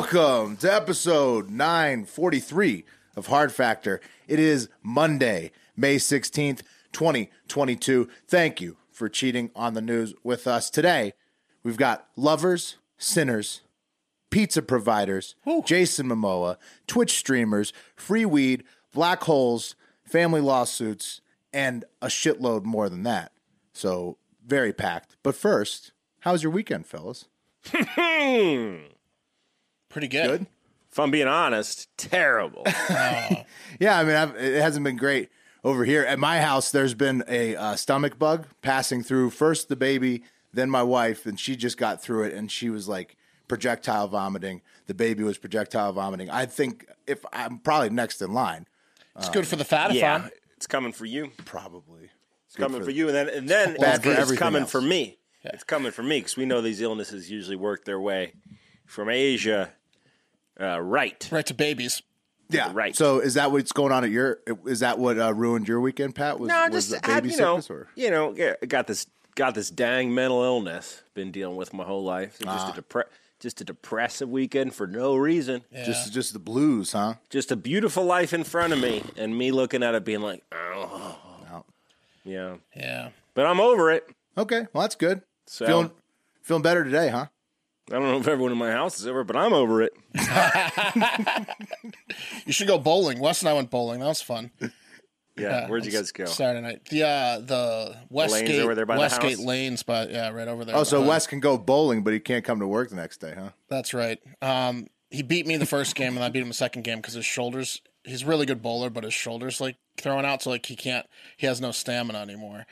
Welcome to episode 943 of Hard Factor. It is Monday, May 16th, 2022. Thank you for cheating on the news with us today. We've got lovers, sinners, pizza providers, Jason Momoa, Twitch streamers, free weed, black holes, family lawsuits, and a shitload more than that. So, very packed. But first, how's your weekend, fellas? Pretty good. Good? If I'm being honest, terrible. Yeah, I mean, I've, it hasn't been great over here at my house. There's been a uh, stomach bug passing through first the baby, then my wife, and she just got through it, and she was like projectile vomiting. The baby was projectile vomiting. I think if I'm probably next in line, It's good for the fat yeah, it's coming for you. probably. It's coming for you, and then and then Bad it's, for it's coming else. for me. It's coming for me because we know these illnesses usually work their way from Asia, uh, right? right to babies. Yeah, Right. So is that what's going on at your? Is that what uh, ruined your weekend, Pat? Was, No, was just the had, baby you know, or? you know, yeah, got this got this dang mental illness. Been dealing with my whole life. So Ah. just a depre- just a depressive weekend for no reason. Just just the blues, huh? Just a beautiful life in front of me, and me looking at it, being like, oh, No. yeah. Yeah. But I'm over it. Okay, well that's good. So Feeling feeling better today, huh? I don't know if everyone in my house is over, but I'm over it. You should go bowling. Wes and I went bowling. That was fun. Yeah. Where'd you guys go? Saturday night. The uh, the Westgate over there by the Westgate house? lanes, but yeah, right over there. Oh, so behind. Wes can go bowling, but he can't come to work the next day, huh? That's right. Um, he beat me the first game, and I beat him the second game because his shoulders. He's a really good bowler, but his shoulders like throwing out, so like he can't. He has no stamina anymore.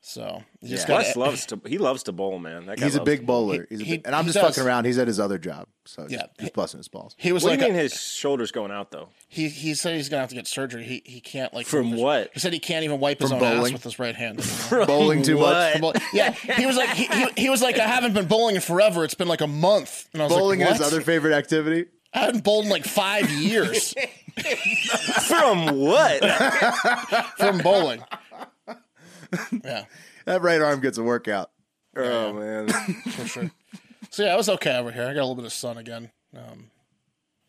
So you just Yeah. got Wes loves to. He loves to bowl, man. That guy He's a big to- bowler. He's a he- big, and I'm just does. fucking around. He's at his other job, so he's, Yeah. he's busting his balls. He was What like do you a- his shoulders going out though? He he said he's gonna have to get surgery. He he can't like From his- what? He said he can't even wipe his From own ass with his right hand. anymore. Bowling too much. From bowl- yeah, he was like he, he, he was like I haven't been bowling in forever. It's been like a month. And I was Bowling like, is his other favorite activity. I haven't bowled in like five years From what? from bowling. Yeah, That right arm gets a workout. oh man. for sure. So yeah, I was okay over here. I got a little bit of sun again. Um,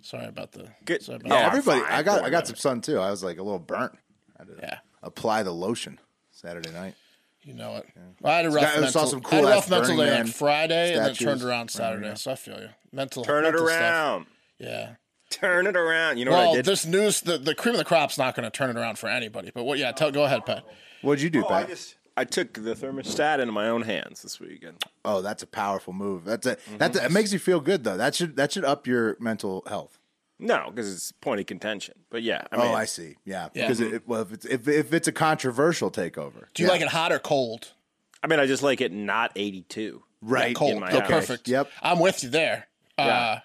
sorry about the. Good. Sorry about Yeah, Yeah, that. everybody. I got I got some sun too. I was like a little burnt. I had to Yeah, apply the lotion Saturday night. you know it. I had a rough got- I saw mental. some I had a rough mental day on like Friday, and then turned around running Saturday. around. So I feel you. Mental. Turn it mental stuff. around. Yeah. Turn it around. You know what I Well, did? this news, the, the cream of the crop's not going to turn it around for anybody. But what? Yeah, tell, go ahead, Pat. What'd you do, Oh, I Pat? just I took the thermostat into my own hands this weekend. Oh, that's a powerful move. That's a Mm-hmm. that's a, it makes you feel good though. That should that should up your mental health. No, because it's point of contention. But yeah, I Oh, I see. Yeah, Yeah. because it, well, if it's if, if it's a controversial takeover, Do you yeah. like it hot or cold? I mean, I just like it not 82. right? Cold. my Okay, house. perfect. Yep. I'm with you there. Uh,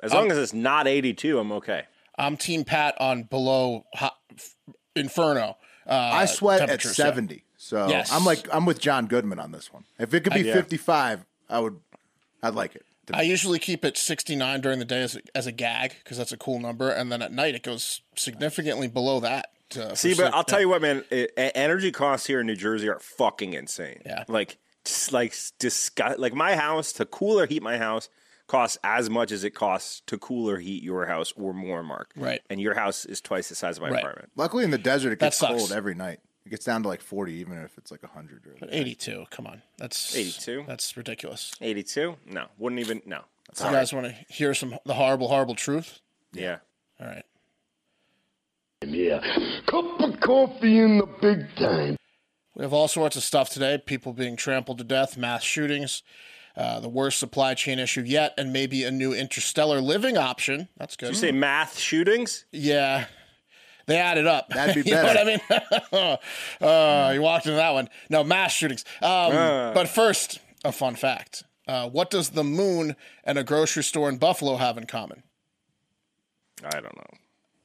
As long as it's not 82, I'm okay. I'm Team Pat on below hot, Inferno. Uh, I sweat at seventy, so Yes. I'm like I'm with John Goodman on this one. If it could be yeah. 55, I would, I'd like it. to I usually keep it 69 during the day as a, as a gag because that's a cool number, and then at night it goes significantly below that. Uh, for See, but I'll tell you what, man. e- energy costs here in New Jersey are fucking insane. Yeah. like just like disgust. Like my house to cool or heat my house costs as much as it costs to cool or heat your house or more, Mark. Right. And your house is twice the size of my Right. apartment. Luckily, in the desert, it That gets sucks. cold every night. It gets down to like 40, even if it's like 100. Or 82. Come on, that's 82? That's ridiculous. 82? No, wouldn't even. No. That's So you guys want to hear some the horrible, horrible truth? Yeah. All right. Yeah. Cup of coffee in the big time. We have all sorts of stuff today. People being trampled to death, mass shootings, uh, the worst supply chain issue yet, and maybe a new interstellar living option. That's good. You say math shootings? Yeah. They added up. That'd be you know what I mean? uh, you walked into that one. No, mass shootings. Um, But first, a fun fact. Uh, what does the moon and a grocery store in Buffalo have in common? I don't know.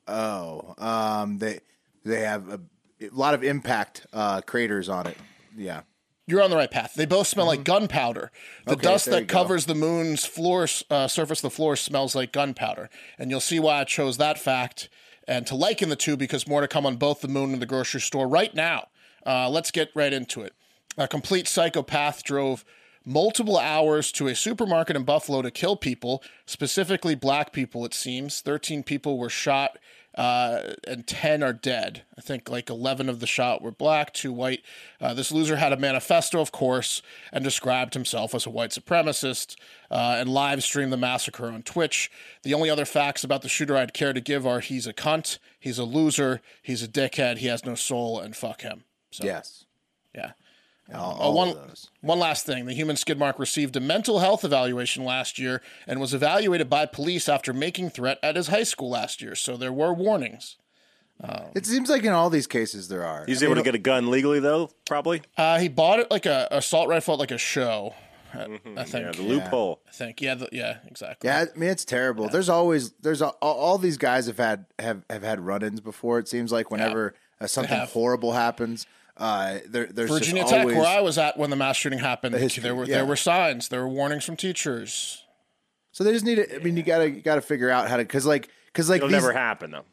Oh, um, they they have a, a lot of impact uh, craters on it. Yeah. You're on the right path. They both smell like gunpowder. The Okay, dust that covers the moon's floor, uh, surface, of the floor smells like gunpowder. And you'll see why I chose that fact and to liken the two because more to come on both the moon and the grocery store right now. Uh, let's get right into it. A complete psychopath drove multiple hours to a supermarket in Buffalo to kill people, specifically black people, it seems. 13 people were shot uh, and 10 are dead. I think like 11 of the shot were black, two white. Uh, this loser had a manifesto, of course, and described himself as a white supremacist uh, and live streamed the massacre on Twitch. The only other facts about the shooter I'd care to give are he's a cunt, he's a loser, he's a dickhead, he has no soul, and fuck him. So, Yes. yeah. All, Oh, all one, of those. one last thing. The human skid mark received a mental health evaluation last year and was evaluated by police after making threat at his high school last year. So there were warnings. It seems like in all these cases there are. He's I able mean, to get a gun legally, though, probably. Uh, he bought it like a assault rifle at like a show. I, I think. Yeah, the loophole. I think. Yeah. The, yeah. Exactly. Yeah, I mean it's terrible. There's always there's a, all, all these guys have had have have had run-ins before. It seems like whenever uh, something horrible happens, uh, there there's Virginia just Tech, always, where I was at when the mass shooting happened, history, there were yeah. there were signs, there were warnings from teachers. So they just need to. I mean, you gotta you gotta figure out how to because like because like It'll these, never happen, though.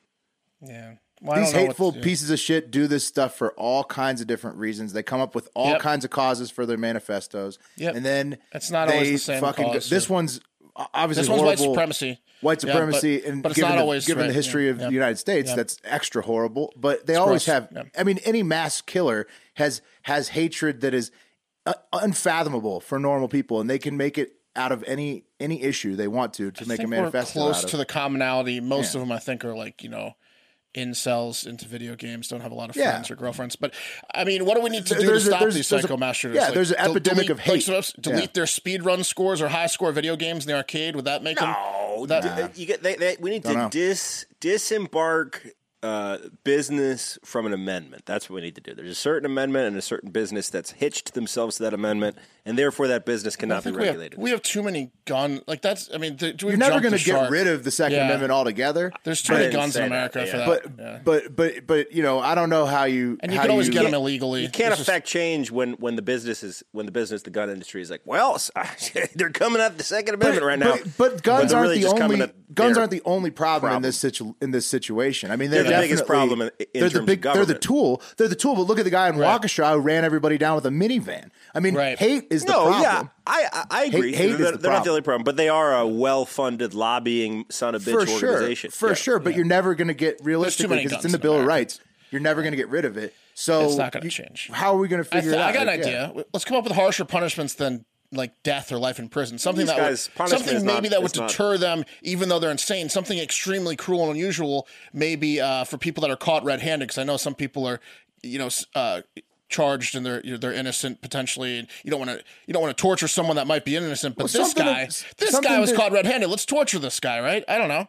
Yeah. Well, these don't know what hateful pieces of shit do this stuff for all kinds of different reasons. They come up with all Yep. kinds of causes for their manifestos, Yep. and then It's not they always the same Fucking cause, this one's obviously This one's white supremacy. White Yeah, supremacy, but- and but it's given, not the, always given the history yeah, of yeah. the United States, Yeah. that's extra horrible. But they always gross, have. yeah. I mean, any mass killer has has hatred that is uh, unfathomable for normal people, and they can make it out of any any issue they want to to I make a we're close to the commonality. Most of them, I think, are like you know, incels into video games, don't have a lot of Yeah. friends or girlfriends. But I mean, what do we need to do There's to a- stop there's- these there's a- psycho mass shooters? yeah, there's an epidemic delete, of hate. Like, so delete Yeah. their speed run scores or high score video games in the arcade. Would that make them? No, That- d- you get. They, they, we need Don't to know. dis disembark uh, business from an amendment. That's what we need to do. There's a certain amendment and a certain business that's hitched themselves to that amendment, and therefore that business cannot be think we have, regulated. we have too many gun. Like that's. I mean, th- You're never going to get rid of the Second Yeah. Amendment altogether. There's too many guns in say that, America yeah. for that. but yeah. but but but you know, I don't know how you and you how can always you, get them illegally. you can't It's just- affect change when, when the business is when the business the gun industry is like well they're coming at the Second Amendment right now But, but guns they're aren't really the only guns aren't the only problem, in this situ, in this situation. I mean, They're they're, the biggest problem in- in they're the big, They're the tool. They're the tool. But look at the guy in Waukesha who ran everybody down with a minivan. I mean, Right. hate is the no, problem. yeah, I I, agree. hate is they're the they're not the only problem, but they are a well-funded lobbying son of bitch for sure, organization. for Yeah. sure. But you're never going to get realistically because it's in the Bill of Rights. You're never going to get rid of it. So It's not gonna change. How are we going to figure th- it out? I got an Yeah. idea. Let's come up with harsher punishments than like death or life in prison. Something These that guys, would, something maybe not- that would is not- deter them, even though they're insane. Something extremely cruel and unusual, maybe uh, for people that are caught red-handed. Because I know some people are, you know, uh, charged and they're they're innocent potentially, and you don't want to you don't want to torture someone that might be innocent. But Well, this guy, this guy was that- caught red-handed. Let's torture this guy, right? I don't know.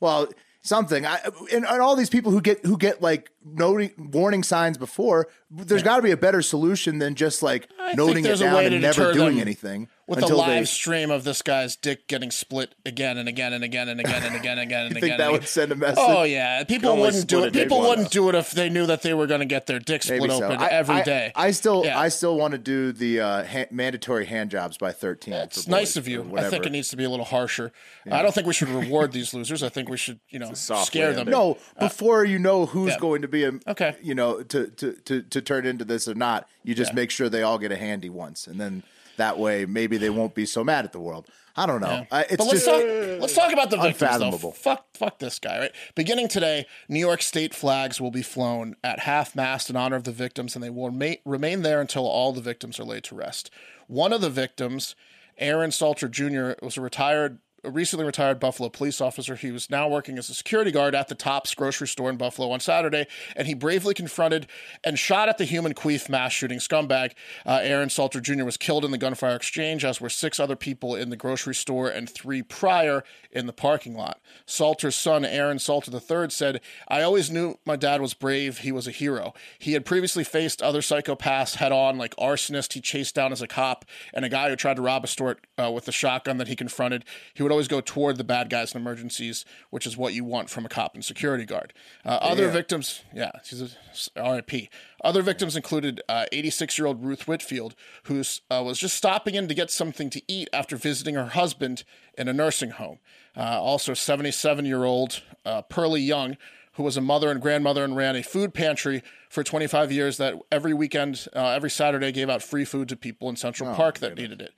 Well, something. I, and, and all these people who get who get like noting warning signs before, there's got to be a better solution than just like I noting it down and never doing them. anything with a live they. stream of this guy's dick getting split again and again and again and again and again and again and again. think and that again. would send a message. Oh yeah, people wouldn't do it. People wouldn't do it if they knew that they were going to get their dick split so. open I, every I- day. I, still, Yeah. I still want to do the uh, ha- mandatory hand jobs by 13. it's nice of you. I think it needs to be a little harsher. I don't think we should reward these losers. I think we should, you know, scare them. No, before you know who's yeah. going to be a Okay. you know, to, to to to turn into this or not, you just make sure they all get a handy once, and then that way maybe they won't be so mad at the world. I don't know. I, uh, it's but let's just talk. Let's talk about the victims. Though. unfathomable. Fuck, fuck this guy. Right. Beginning today, New York state flags will be flown at half mast in honor of the victims, and they will remain, remain there until all the victims are laid to rest. One of the victims, Aaron Salter Jr., was a retired a recently retired Buffalo police officer. He was now working as a security guard at the Tops grocery store in Buffalo on Saturday, and he bravely confronted and shot at the human queef mass shooting scumbag. Uh, Aaron Salter Jr. was killed in the gunfire exchange, as were six other people in the grocery store and three prior in the parking lot. Salter's son, Aaron Salter III, said, I always knew my dad was brave. He was a hero. He had previously faced other psychopaths head on, like arsonist he chased down as a cop, and a guy who tried to rob a store uh, with a shotgun that he confronted. He would always go toward the bad guys in emergencies, which is what you want from a cop and security guard. Uh, other victims, yeah, she's a RIP. Other victims included 86 year old Ruth Whitfield, who uh, was just stopping in to get something to eat after visiting her husband in a nursing home. Uh, also, 77 year old uh, Pearlie Young, who was a mother and grandmother and ran a food pantry for 25 years that every weekend, uh, every Saturday, gave out free food to people in Central Park that needed it.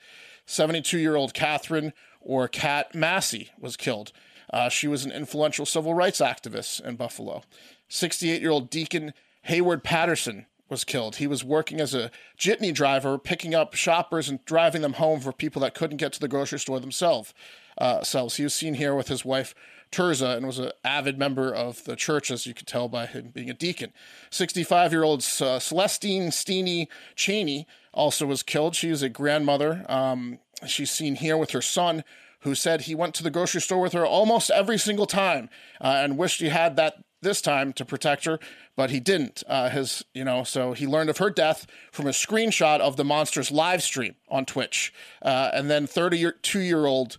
72 year old Katherine or Kat Massey was killed. Uh, she was an influential civil rights activist in Buffalo. 68 year old Deacon Heyward Patterson was killed. He was working as a jitney driver, picking up shoppers and driving them home for people that couldn't get to the grocery store themselves. Uh. He was seen here with his wife Tirzah and was an avid member of the church, as you could tell by him being a deacon. 65 year old uh, Celestine Steeny Chaney also was killed. She was a grandmother. Um, she's seen here with her son, who said he went to the grocery store with her almost every single time uh, and wished he had that this time to protect her, but he didn't. Uh, his, you know, so he learned of her death from a screenshot of the monster's live stream on Twitch. Uh, and then 32 year old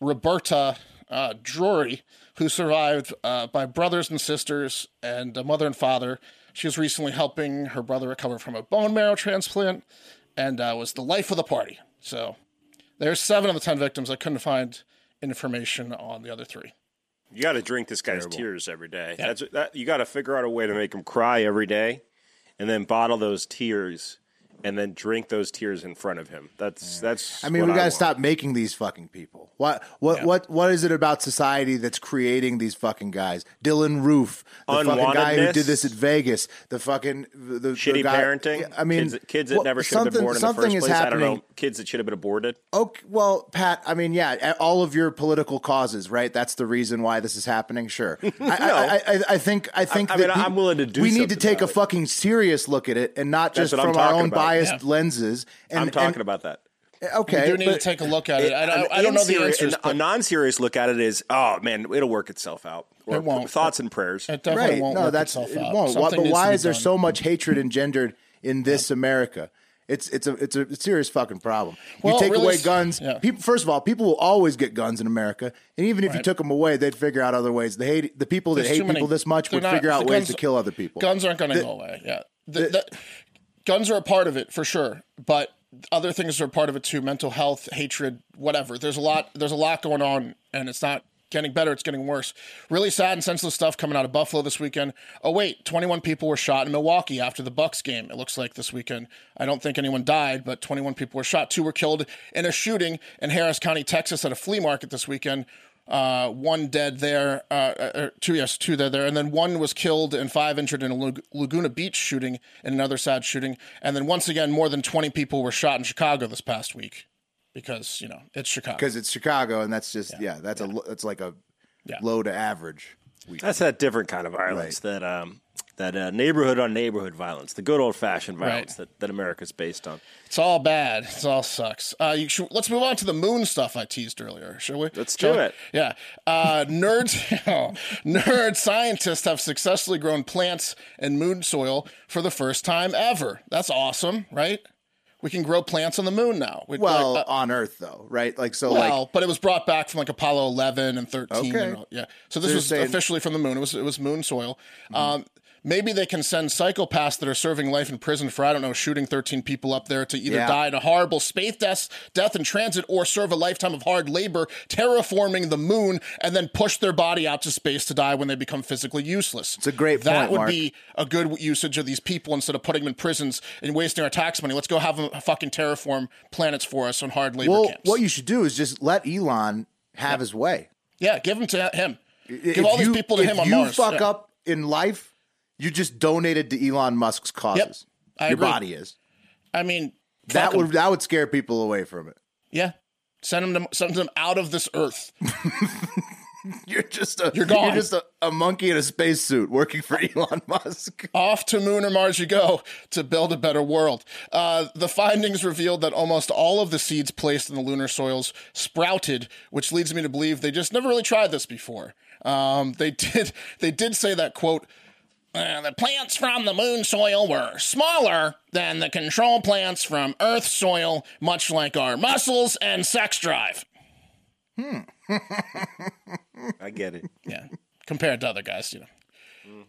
Roberta uh, Drury, who survived uh, by brothers and sisters and a mother and father. She was recently helping her brother recover from a bone marrow transplant and uh, was the life of the party. So there's seven of the 10 victims. I couldn't find information on the other three. You got to drink this guy's tears every day. That's that. You got to figure out a way to make him cry every day, and then bottle those tears, and then drink those tears in front of him. That's that's. I mean, we got to stop making these fucking people. What what what what is it about society that's creating these fucking guys? Dylann Roof, the fucking guy who did this at Vegas, the fucking the, the Shitty guy- parenting. I mean, kids, kids that well, never should have been born in the first is place. I don't know. Kids that should have been aborted. Okay, well, Pat, I mean, yeah, all of your political causes, right? That's the reason why this is happening. Sure, I, I, I, I think, I think I that mean, I'm willing to do We need to take a it. fucking serious look at it, and not just from our own about. Biased Yeah. lenses. And, I'm talking and- about that. Okay, We do need to take a look at it. I, I, An I don't know the answers. but A non-serious look at it is, oh man, it'll work itself out. Or It won't. Thoughts and prayers. it definitely right? won't No, work that's itself it out. won't. Why- Something but why is there done. so much hatred engendered in this America? It's it's a it's a serious fucking problem. Well, you take really away guns. yeah. People, first of all, people will always get guns in America, and even if you took them away, they'd figure out other ways. The hate the people that There's hate many- people this much would not- figure out the ways guns- to kill other people. Guns aren't going to go away. Yeah, the, the, guns are a part of it for sure, but other things are part of it too. Mental health, hatred, whatever. There's a lot. There's a lot going on, and it's not getting better. It's getting worse. Really sad and senseless stuff coming out of Buffalo this weekend. Oh wait, 21 people were shot in Milwaukee after the Bucks game. It looks like this weekend. I don't think anyone died, but 21 people were shot. Two were killed in a shooting in Harris County, Texas, at a flea market this weekend. Uh, one dead there, uh, uh, two yes, two dead there, and then one was killed and five injured in a Lag- Laguna Beach shooting and another sad shooting, and then once again more than twenty people were shot in Chicago this past week because you know it's Chicago. because it's Chicago, and that's just yeah, that's a that's like a Yeah. low to average. week. That's that different kind of violence. That um, that uh, neighborhood on neighborhood violence, the good old fashioned violence Right. that, that America's based on. It's all bad. It all sucks. Uh, you should, let's move on to the moon stuff I teased earlier, shall we? Let's Shall do we? it. Yeah. Uh, nerds, nerd scientists have successfully grown plants and moon soil for the first time ever. That's awesome, right? We can grow plants on the moon now. We- Well, like, uh, on Earth though, right? Like so, well, like but it was brought back from like Apollo 11 and 13. Okay. and all- yeah. So this you're was saying- officially from the moon. It was it was moon soil. Mm-hmm. Um, maybe they can send psychopaths that are serving life in prison for I don't know shooting 13 people up there to either Yeah. die in a horrible space death, death in transit, or serve a lifetime of hard labor terraforming the moon and then push their body out to space to die when they become physically useless. It's a great That point, would Mark. be a good usage of these people instead of putting them in prisons and wasting our tax money. Let's go have them fucking terraform planets for us on hard labor well, camps. what you should do is just let Elon have his way. Yeah, give them to him. If Give all these people to him on you Mars. fuck Yeah. up in life, you just donated to Elon Musk's causes. I Your agree. body is I mean, that fuck 'em. would that would scare people away from it. yeah, Send them to, send them out of this earth. You're just a You're gone. You're just a, a monkey in a spacesuit working for Elon Musk. Off to Moon or Mars you go to build a better world. Uh, the findings revealed that almost all of the seeds placed in the lunar soils sprouted, which leads me to believe they just never really tried this before. Um, they did. They did say that quote. "Uh, the plants from the moon soil were smaller than the control plants from Earth soil, much like our muscles and sex drive. I get it. Yeah, compared to other guys, you know,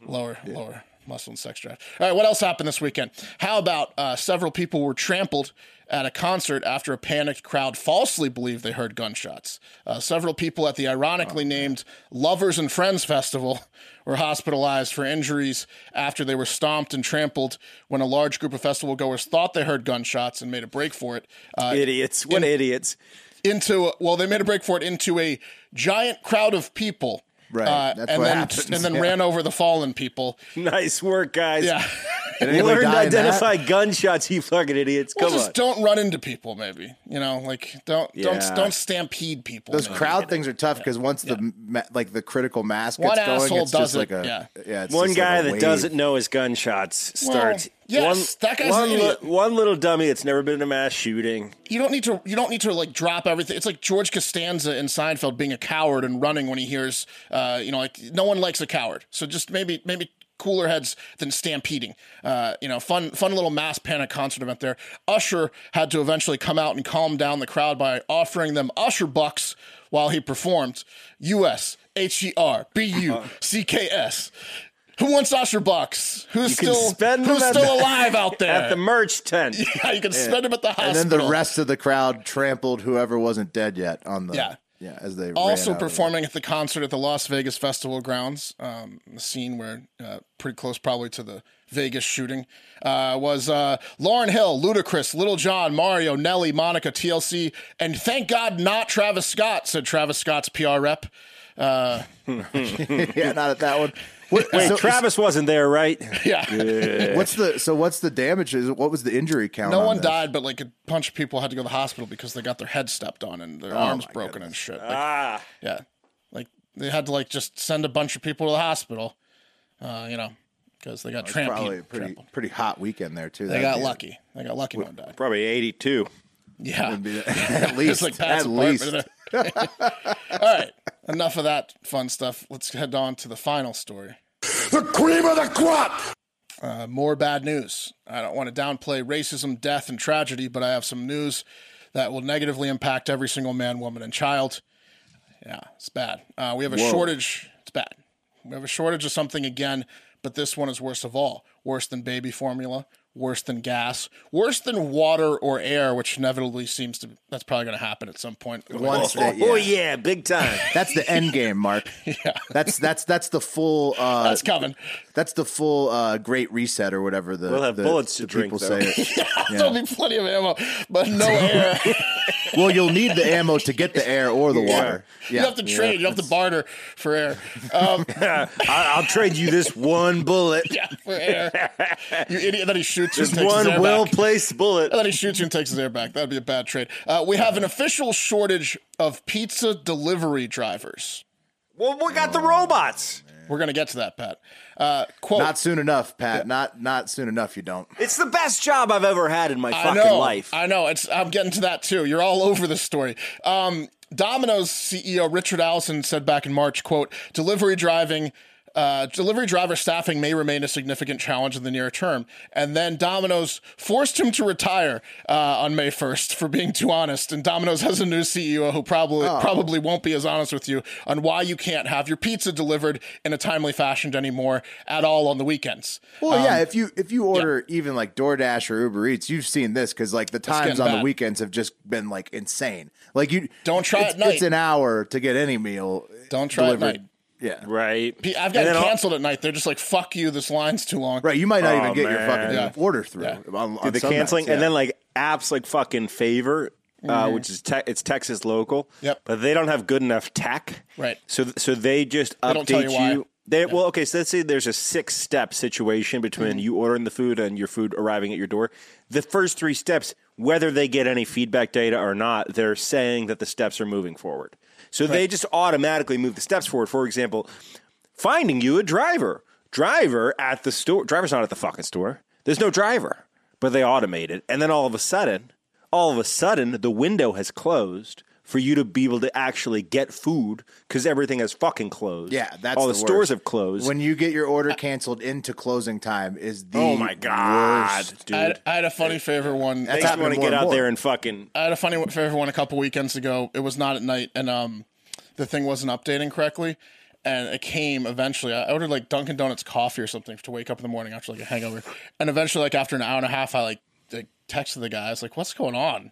lower, lower muscle and sex drive. All right, what else happened this weekend? How about uh, several people were trampled at a concert after a panicked crowd falsely believed they heard gunshots. Uh, several people at the ironically named Lovers and Friends Festival were hospitalized for injuries after they were stomped and trampled when a large group of festival goers thought they heard gunshots and made a break for it. Uh, idiots. What idiots? into well, they made a break for it into a giant crowd of people. Right, Uh, that's and what then happens, and then yeah. ran over the fallen people. Nice work, guys. Yeah. Did anybody Learn to die in that? identify gunshots, you fucking idiots. Well, Come just on. don't run into people, maybe. You know, like don't Yeah. don't don't stampede people. Those maybe. crowd things are tough because once the ma- like the critical mass gets One going, it's just does like a yeah. yeah. it's One just like guy a that wave. doesn't know his gunshots Well, starts. Yes, one, that guy's one, an li- one little dummy that's never been in a mass shooting. You don't need to. You don't need to like drop everything. It's like George Costanza in Seinfeld being a coward and running when he hears, uh, you know, like no one likes a coward. So just maybe maybe cooler heads than stampeding. Uh, you know, fun fun little mass panic concert event there. Usher had to eventually come out and calm down the crowd by offering them Usher bucks while he performed. U.S. H E R B U C K S. Who wants Usher bucks? Who's You still spend who's still the- alive out there? At the merch tent. yeah, you can spend them at the house. And then the rest of the crowd trampled whoever wasn't dead yet on the Yeah. yeah as they also ran out performing at the concert at the Las Vegas Festival grounds, um, the scene where uh, pretty close probably to the Vegas shooting, uh, was uh, Lauryn Hill, Ludacris, Lil Jon, Mario, Nelly, Monica, TLC, and thank God not Travis Scott, said Travis Scott's PR rep. it. yeah, not at that one. What, Wait, so- Travis wasn't there, right? Yeah. What's the so? What's the damages? What was the injury count? No on one this? died, but like a bunch of people had to go to the hospital because they got their head stepped on and their arms Oh my broken and shit. Like, Ah. yeah, like they had to like just send a bunch of people to the hospital, uh, you know, because they got trampled. Probably a pretty trampled. pretty hot weekend there too. They got be- lucky. They got lucky. No one died. Probably 82. Yeah, be- at least like Pat's at least. All right, enough of that fun stuff. Let's head on to the final story. The cream of the crop! Uh, more bad news. I don't want to downplay racism, death, and tragedy, but I have some news that will negatively impact every single man, woman, and child. Yeah, it's bad. Uh, we have a shortage. It's bad. We have a shortage of something again, but this one is worst of all. Worse than baby formula, worse than gas, worse than water or air, which inevitably seems to. That's probably going to happen at some point. Once Oh, they- oh, yeah. yeah, big time. That's the end game, Mark. Yeah, That's that's that's the full. Uh, that's coming. That's the full uh, Great Reset or whatever the. We'll have the, bullets to the drink, People though. say it. There'll be plenty of ammo, but no air. well, you'll need the ammo to get the air or the water. You have to trade. You have to barter for air. Um, I, I'll trade you this one bullet. yeah, for air. You idiot. Then he shoots you. This and takes his one air well back. placed bullet. And then he shoots you and takes his air back. That'd be a bad trade. Uh, we have an official shortage of pizza delivery drivers. Well, we got the robots. We're gonna get to that, Pat. Uh, quote. Not soon enough, Pat. Not not soon enough. You don't. It's the best job I've ever had in my I fucking know. life. I know. It's. I'm getting to that too. You're all over the story. Um, Domino's CEO Richard Allison said back in March, "quote Delivery driving." Uh, delivery driver staffing may remain a significant challenge in the near term. And then Domino's forced him to retire uh, on May 1st for being too honest. And Domino's has a new CEO who probably probably won't be as honest with you on why you can't have your pizza delivered in a timely fashion anymore at all on the weekends. Well, yeah. If you if you order even like DoorDash or Uber Eats, you've seen this because like the times on bad. the weekends have just been like insane. Like you Don't try it's, at night. It's an hour to get any meal. Don't try at delivered. night. Yeah. right. I've And gotten then all- canceled at night. They're just like, fuck you, this line's too long. Right. You might not Oh, even get your fucking Yeah. order through. Yeah. On, on the canceling, nights, and then like apps like fucking Favor, uh, which is te- it's Texas local. Yep. But they don't have good enough tech. Right. So so they just don't tell update you you. They, Well, okay, so let's say there's a six step situation between Mm-hmm. you ordering the food and your food arriving at your door. The first three steps, whether they get any feedback data or not, they're saying that the steps are moving forward. So they just automatically move the steps forward. For example, finding you a driver. Driver at the store. Driver's not at the fucking store. There's no driver, but they automate it. And then all of a sudden, all of a sudden, the window has closed for you to be able to actually get food because everything has fucking closed. Yeah, that's all the, the stores worst. have closed. When you get your order canceled into closing time is the oh my god, worst. dude! I had, I had a funny favorite one. That's Makes me want to get out more. there and fucking. I had a funny favorite one a couple weekends ago. It was not at night, and um, the thing wasn't updating correctly, and it came eventually. I ordered like Dunkin' Donuts coffee or something to wake up in the morning after like a hangover, and eventually, like after an hour and a half, I like, like texted the guy. I was like, "What's going on?"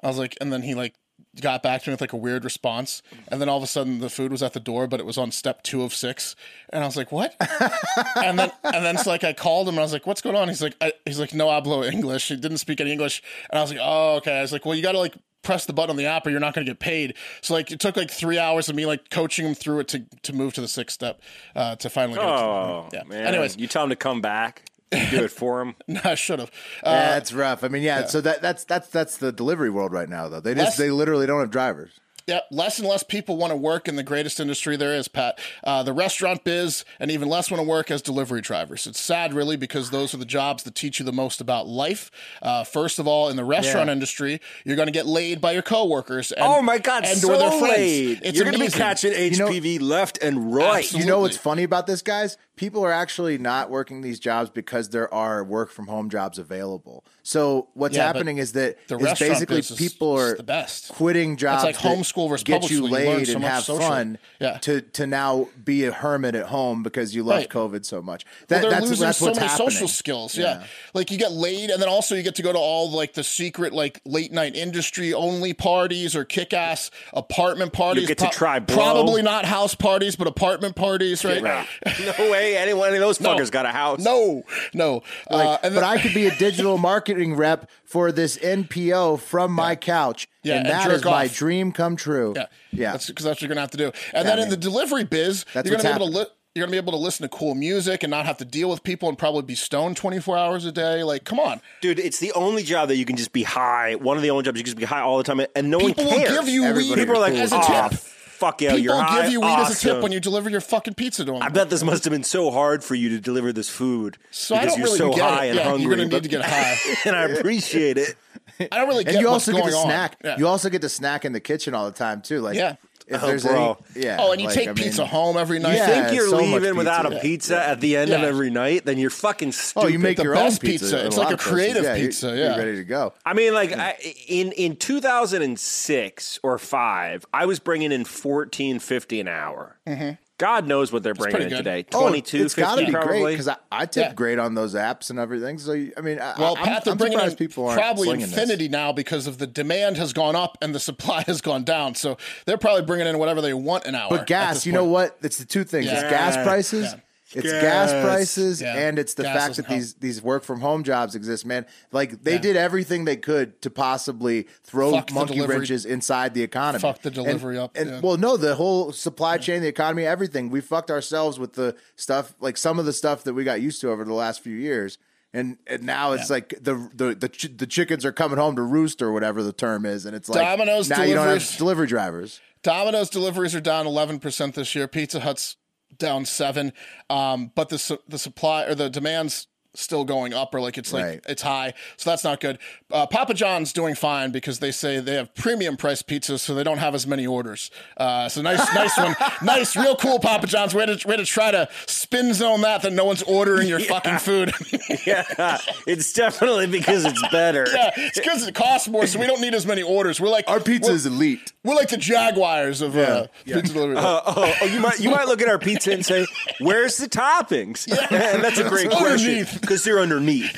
I was like, and then he like got back to me with like a weird response, and then all of a sudden the food was at the door, but it was on step two of six, and I was like, "What?" and then and then it's like I called him and I was like, "What's going on?" He's like, I, "He's like, no hablo English." He didn't speak any English, and I was like, "Oh, okay." I was like, "Well, you got to like." Press the button on the app, or you're not going to get paid. So like, it took like three hours of me like coaching him through it to to move to the sixth step, uh, to finally. Get Oh it to, yeah. man! Anyways, you tell him to come back. You do it for him. I should have. Uh, Yeah, that's rough. I mean, yeah, So that that's that's that's the delivery world right now, though. They just Less- they literally don't have drivers. Yeah, less and less people want to work in the greatest industry there is, Pat. Uh, the restaurant biz, and even less want to work as delivery drivers. It's sad, really, because those are the jobs that teach you the most about life. Uh, first of all, in the restaurant Yeah. industry, you're going to get laid by your coworkers. And, Oh my god! and so or their friends. late. It's You're going to be amazing. catching know- HPV left and right. Absolutely. You know what's funny about this, guys? People are actually not working these jobs because there are work from home jobs available. So what's Yeah, happening is that the is basically business is people are the best. quitting jobs. like that homeschool versus get you school. You laid so and have socially. fun. Yeah. To to now be a hermit at home because you love Right. COVID so much. Well, they're that's losing that's so many happening. social skills. Yeah. like you get laid, and then also you get to go to all like the secret like late night industry only parties or kick ass apartment parties. You get to try blow. probably not house parties, but apartment parties, right? Right. no way. Any one of those No. fuckers got a house. No, no. uh, and but I could be a digital marketing rep for this NPO from my couch, Yeah, and and that is jerk my dream come true. yeah, yeah. That's because that's what you're gonna have to do. And then in the delivery biz, That's you're gonna what's be able to. Li- you're gonna be able to listen to cool music and not have to deal with people and probably be stoned 24 hours a day. Like, come on, Dude, it's the only job that you can just be high. One of the only jobs you can just be high all the time, and no people one will give you Everybody weed People are like, as a "Oh, tip. Fuck yeah, People you're high. give you weed as a tip when you deliver your fucking pizza to them. I bet this must have been so hard for you to deliver this food so I because don't you're really so get high it. and yeah, hungry. you're gonna need to get high. and I appreciate it. I don't really get and you what's also get going to on. snack. Yeah. You also get to snack in the kitchen all the time too. Like, Yeah. If Oh, there's bro. any, yeah. oh, and you like, take I mean- pizza home every night. Yeah. Think you're so leaving without a pizza at the end of every night, then you're fucking stupid. Oh, you make The your best own pizza. pizza. It's like a creative Yeah, you're- pizza, you're yeah. ready to go. I mean, like I, in in 2006 or five, I was bringing in 14.50 an hour. Mm-hmm. God knows what they're bringing pretty in good. today. Oh, Twenty two it's got to fifty be great probably. because I, I tip Yeah. great on those apps and everything. So you- I mean, I, Well, I'm, Pat, they're I'm bringing surprised in people aren't probably slinging this. infinity now because of the demand has gone up and the supply has gone down. So they're probably bringing in whatever they want an hour. But at gas, this you know point. what? It's the two things: it's Yeah. gas Yeah. prices. Yeah. It's Gas. gas prices, Yeah. and it's the Gas fact that these these work from home jobs exist, man. Like they Yeah. did everything they could to possibly throw Fuck monkey wrenches inside the economy. Fuck the And- delivery up, And yeah. well, no, the whole supply chain, the economy, everything. We fucked ourselves with the stuff, like some of the stuff that we got used to over the last few years. And, and now it's like the the the, ch- the chickens are coming home to roost or whatever the term is, and it's like Domino's now you don't have delivery drivers. Domino's deliveries are down 11% this year. Pizza Hut's down 7. Um, but the the supply or the demand's still going up or like it's like Right. it's high. So that's not good. Uh, Papa John's doing fine because they say they have premium price pizzas so they don't have as many orders. Uh, so nice nice one. Nice real cool Papa John's. Way to way to try to spin zone that that no one's ordering your fucking food. yeah, it's definitely because it's better. yeah, it's because it costs more so we don't need as many orders. We're like Our pizza is elite. we're like the Jaguars of uh, Yeah. pizza delivery. Uh, oh, oh, you might you might look at our pizza and say, "Where's the toppings?" and that's a great question underneath. Because they're underneath.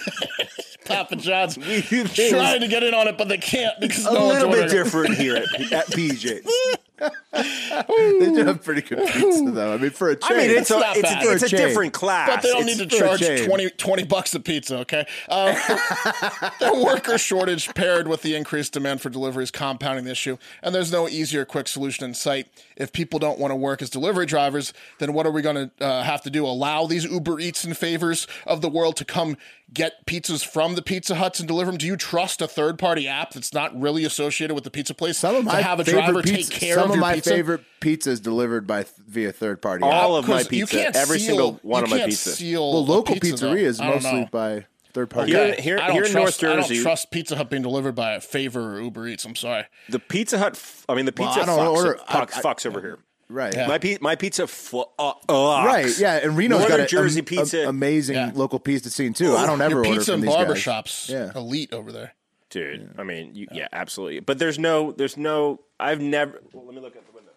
Papa John's We do things trying to get in on it, but they can't because a no little bit different here at, at PJ's. they do have pretty good pizza, though. I mean, for a chain. I mean, it's a, not it's, bad. a, it's For a a different class. But they don't It's- need to charge chain. 20, 20 bucks a pizza, okay? Um, the worker shortage paired with the increased demand for deliveries compounding the issue, and there's no easier, quick solution in sight. If people don't want to work as delivery drivers, then what are we going to uh, have to do? Allow these Uber Eats and favors of the world to come get pizzas from the Pizza Huts and deliver them? Do you trust a third party app that's not really associated with the pizza place some of to my have a driver pizza, take care some of, of your my pizza? favorite pizzas delivered by via third party. All app. of my pizza, can't every seal- single one of my can't pizza. seal well, local pizza, pizzerias mostly by third party. Here- Okay. here- I don't here in trust, North I Jersey- don't trust Pizza Hut being delivered by a favor or Uber Eats. I'm sorry. The Pizza Hut, f- I mean, the pizza I don't fucks, order- fucks, I- I- fucks over here. Right. Yeah. My, pi- my pizza fu- uh, Right, yeah, and Reno's Northern got a, Jersey am- pizza. am- amazing Yeah. local pizza scene too. I don't ever Your order pizza from and these barber shops, Yeah. elite over there. dude. I mean, you, yeah, absolutely. But there's no, there's no. I've never. Well, let me look at the window.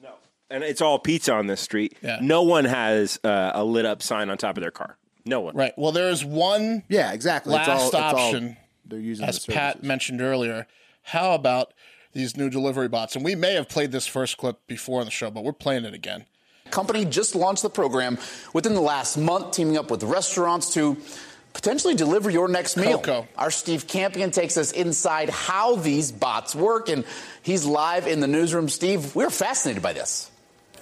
No, and it's all pizza on this street. Yeah. No one has uh, a lit up sign on top of their car. No one. Right. Well, there is one Yeah, exactly. last it's all, it's all- option, they're using as the Pat mentioned earlier. How about these new delivery bots? And we may have played this first clip before on the show, but we're playing it again. company just launched the program within the last month, teaming up with restaurants to potentially deliver your next meal. Coco. Our Steve Campion takes us inside how these bots work, and he's live in the newsroom. Steve, we're fascinated by this.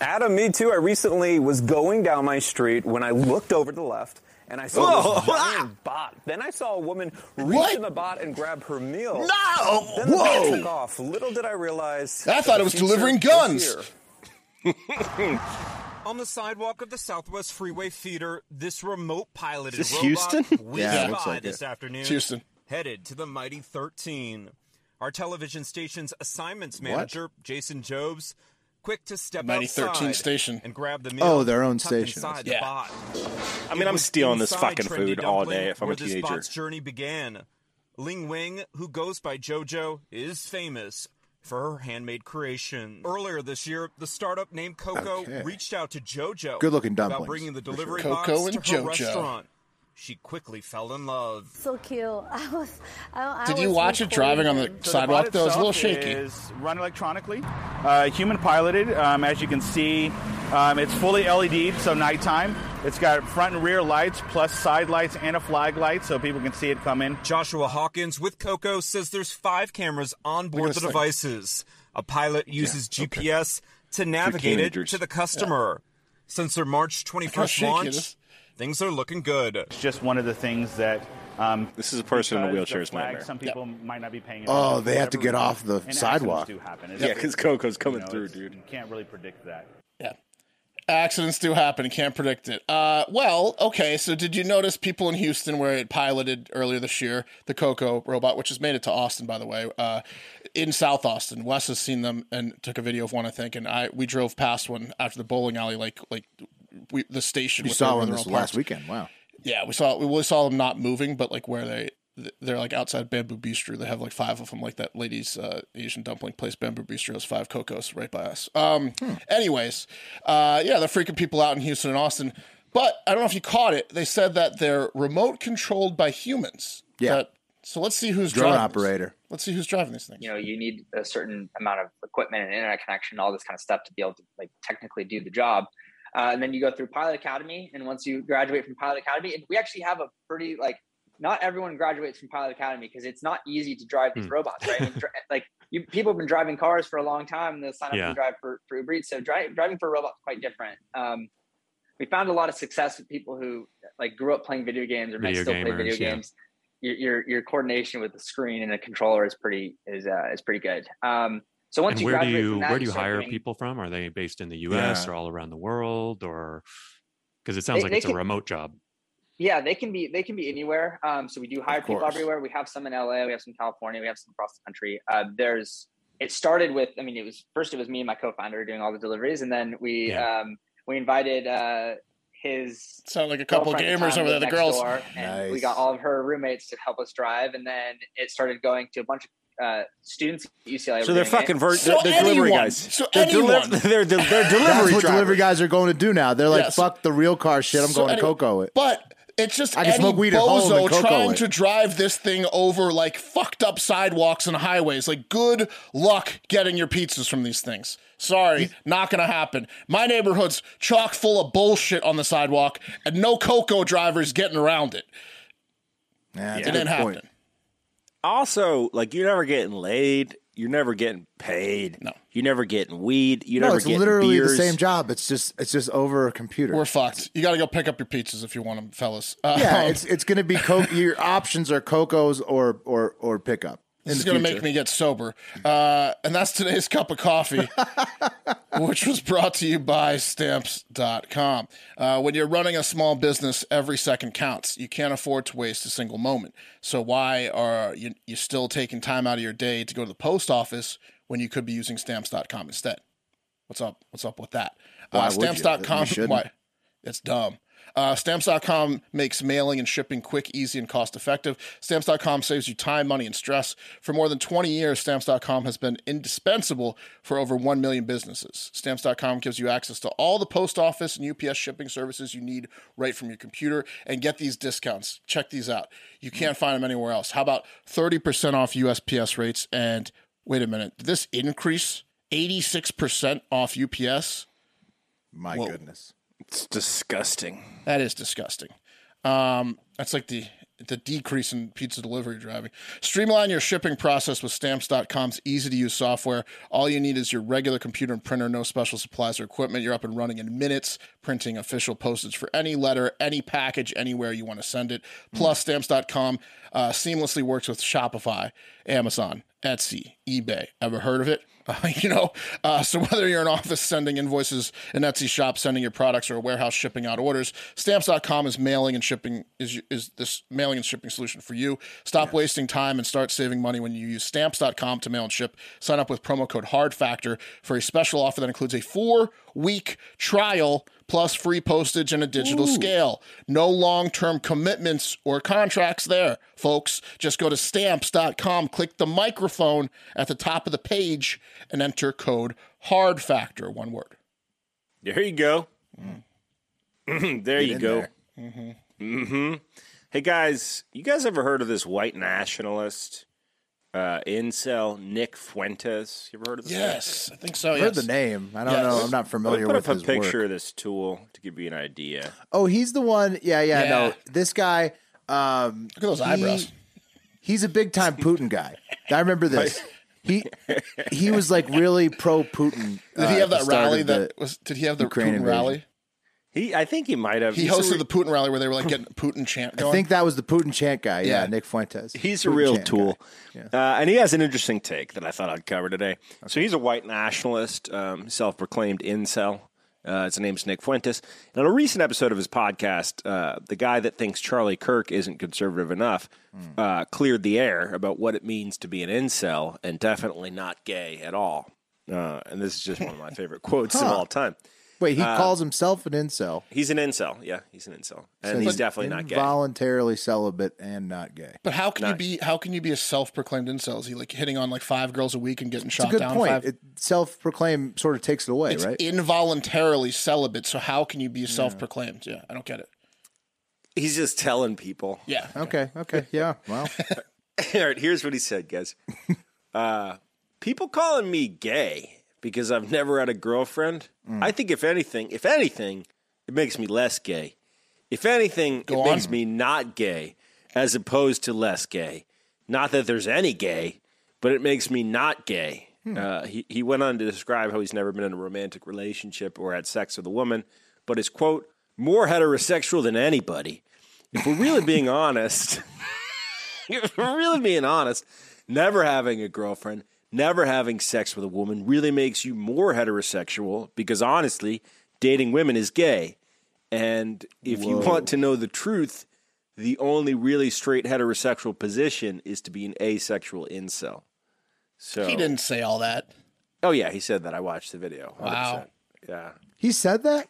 Adam, me too. I recently was going down my street when I looked over to the left and I saw this giant bot. Then I saw a woman reach What? in the bot and grab her meal. No! Then the bot Whoa! took off. Little did I realize. I thought it was delivering guns. On the sidewalk of the Southwest Freeway feeder, this remote piloted Is this robot Houston? whizzed Yeah, it looks by like this it. afternoon, Houston. headed to the mighty 13. Our television station's assignments manager, Jason Jobs, quick to step Mighty outside 13 station. and grab the meal. Oh, their own station. Yeah. the bot. I mean, It I'm stealing this fucking food all day if I'm where a this teenager. bot's journey began. Ling Wing, who goes by JoJo, is famous for her handmade creation. Earlier this year, the startup named Coco Okay. reached out to JoJo Good-looking about bringing the for sure. delivery Coco box and to her JoJo. restaurant. She quickly fell in love. so cute. I was. I, I Did you was watch it driving on the. So sidewalk? bot though, it was a little shaky. Is run electronically, uh, human piloted. Um, as you can see, um, it's fully LED, so nighttime. It's got front and rear lights, plus side lights and a flag light, so people can see it come in. Joshua Hawkins with Coco says there's five cameras on board this the thing. devices. A pilot uses GPS to navigate it to the customer. Since their March 21st launch, is. Things are looking good. It's just one of the things that. Um, This is a person in a because wheelchair is nightmare. Some people might not be paying. Oh, they have to get off the And accidents sidewalk. do happen. Yeah, because Coco's coming You know, through, dude. You can't really predict that. Yeah. Accidents do happen. Can't predict it. Uh, well, okay. So, did you notice people in Houston where it piloted earlier this year the Coco robot, which has made it to Austin, by the way, uh, in South Austin? Wes has seen them and took a video of one, I think. And I we drove past one after the bowling alley, like like we, the station. You with saw their- one this last parks. weekend. Wow. Yeah, we saw we saw them not moving, but like where they they're like outside Bamboo Bistro. They have like five of them, like that lady's uh, Asian dumpling place, Bamboo Bistro has five cocos right by us. Um, anyways, uh, yeah, they're freaking people out in Houston and Austin. But I don't know if you caught it. They said that they're remote controlled by humans. Yeah. That- so let's see who's Drone driving. this. operator. Let's see who's driving these things. you know you need a certain amount of equipment and internet connection all this kind of stuff to be able to like technically do the job uh, and then you go through pilot academy and once you graduate from pilot academy and we actually have a pretty like not everyone graduates from pilot academy because it's not easy to drive these robots right I mean, like you people have been driving cars for a long time and they'll sign up Yeah. and drive for, for uber eats so dri- driving for a robot is quite different um, we found a lot of success with people who like grew up playing video games or might Video still play video yeah. games your, your your coordination with the screen and the controller is pretty is uh, is pretty good. Um, so once and you where do you from that, where do you start hire doing- people from? Are they based in the U.S. Yeah. or all around the world, or because it sounds They- like they it's a remote job? Yeah, they can be they can be anywhere. Um, so we do hire people everywhere. We have some in LA, we have some in California, we have some across the country. Uh, there's it started with I mean it was first it was me and my co-founder doing all the deliveries, and then we Yeah. um, we invited uh, his Sound like a couple gamers over there. The girls. door, and we got all of her roommates to help us drive, and then it started going to a bunch of uh, students at UCLA. So they're fucking ver- So they're, they're delivery guys. so they're, deli- anyone- they're, they're, they're That's delivery what drivers. delivery guys are going to do now. They're like, Yes. fuck the real car shit. I'm So going to anyway, Coco it. But It's just I can any smoke weed at home bozo and trying it. to drive this thing over like fucked up sidewalks and highways. Like, good luck getting your pizzas from these things. Sorry, not gonna happen. My neighborhood's chock full of bullshit on the sidewalk, and no Coco drivers getting around it. Yeah, it didn't happen. Also, like you're never getting laid. You're never getting paid. No. You're never getting weed. You no, never it's getting literally beers. the same job. It's just it's just over a computer. We're fucked. You got to go pick up your pizzas if you want them, fellas. Uh, yeah, it's it's going to be co- your options are cocos or or or pickup. This is going to make me get sober. Uh, and that's today's cup of coffee, which was brought to you by stamps.com. Uh, when you're running a small business, every second counts. You can't afford to waste a single moment. So, why are you, you still taking time out of your day to go to the post office when you could be using stamps.com instead? What's up? What's up with that? Why uh, stamps.com. Why? It's dumb. Uh, Stamps.com makes mailing and shipping quick, easy, and cost effective. Stamps.com saves you time, money, and stress. For more than 20 years, Stamps.com has been indispensable for over 1 million businesses. Stamps.com gives you access to all the post office and UPS shipping services you need right from your computer. And get these discounts. Check these out. You can't find them anywhere else. How about 30% off USPS rates? And wait a minute, this increase 86% off UPS? My Whoa. goodness. It's disgusting. That is disgusting. Um, that's like the the decrease in pizza delivery driving. Streamline your shipping process with stamps.com's easy to use software. All you need is your regular computer and printer, no special supplies or equipment. You're up and running in minutes, printing official postage for any letter, any package, anywhere you want to send it. Plus, stamps.com uh, seamlessly works with Shopify, Amazon, Etsy, eBay. Ever heard of it? Uh, you know, uh, so whether you're an office sending invoices, an Etsy shop sending your products, or a warehouse shipping out orders, stamps.com is mailing and shipping is is this mailing and shipping solution for you. Stop wasting time and start saving money when you use stamps.com to mail and ship. Sign up with promo code Hard Factor for a special offer that includes a four week trial plus free postage and a digital scale. No long term commitments or contracts there, folks. Just go to stamps.com, click the microphone at the top of the page, and enter code Hard Factor, one word. There you go. there you go. there. Mm-hmm. Hey guys, you guys ever heard of this white nationalist uh, incel Nick Fuentes? You ever heard of this? guy? Yes, I think so. I've heard the name. I don't Yes. know. I'm not Let me familiar put with up a picture work. of this tool to give you an idea. Oh, he's the one. Yeah, yeah, Yeah. no. This guy. Um, Look at those he- eyebrows. He's a big time Putin guy. I remember this. He he was like really pro Putin. Did he have that rally that was? Did he have the Ukraine Putin invasion. rally? He, I think he might have. He he's a hosted re- the Putin rally where they were like getting Putin chant going. I think that was the Putin chant guy. Yeah, Yeah. Nick Fuentes. He's a real tool. guy. Uh, and he has an interesting take that I thought I'd cover today. So he's a white nationalist, um, self proclaimed incel. Uh, his name's Nick Fuentes. And on a recent episode of his podcast, uh, the guy that thinks Charlie Kirk isn't conservative enough uh, cleared the air about what it means to be an incel and definitely not gay at all. Uh, and this is just one of my favorite quotes of all time. Wait, he Uh, calls himself an incel. He's an incel. Yeah, he's an incel. And So he's definitely not gay. Voluntarily celibate and not gay. But how can you be? How can you be a self-proclaimed incel? Is he like hitting on like five girls a week and getting It's a shot good down? point. Five? It, self-proclaimed sort of takes it away, it's right? involuntarily celibate. So how can you be self-proclaimed? Yeah, I don't get it. He's just telling people. Yeah. okay, okay, yeah. Well, All right, here's what he said, guys. Uh, people calling me gay because I've never had a girlfriend. Mm. I think if anything, if anything, it makes me less gay. If anything, Go it on. makes me not gay as opposed to less gay. Not that there's any gay, but it makes me not gay. Hmm. Uh, he, he went on to describe how he's never been in a romantic relationship or had sex with a woman, but is, quote, more heterosexual than anybody. If we're really being honest, if we're really being honest, never having a girlfriend, never having sex with a woman really makes you more heterosexual because honestly, dating women is gay. And if you want to know the truth, the only really straight heterosexual position is to be an asexual incel. So He didn't say all that. Oh yeah, he said that. I watched the video. 100%. Wow. Yeah. he said that.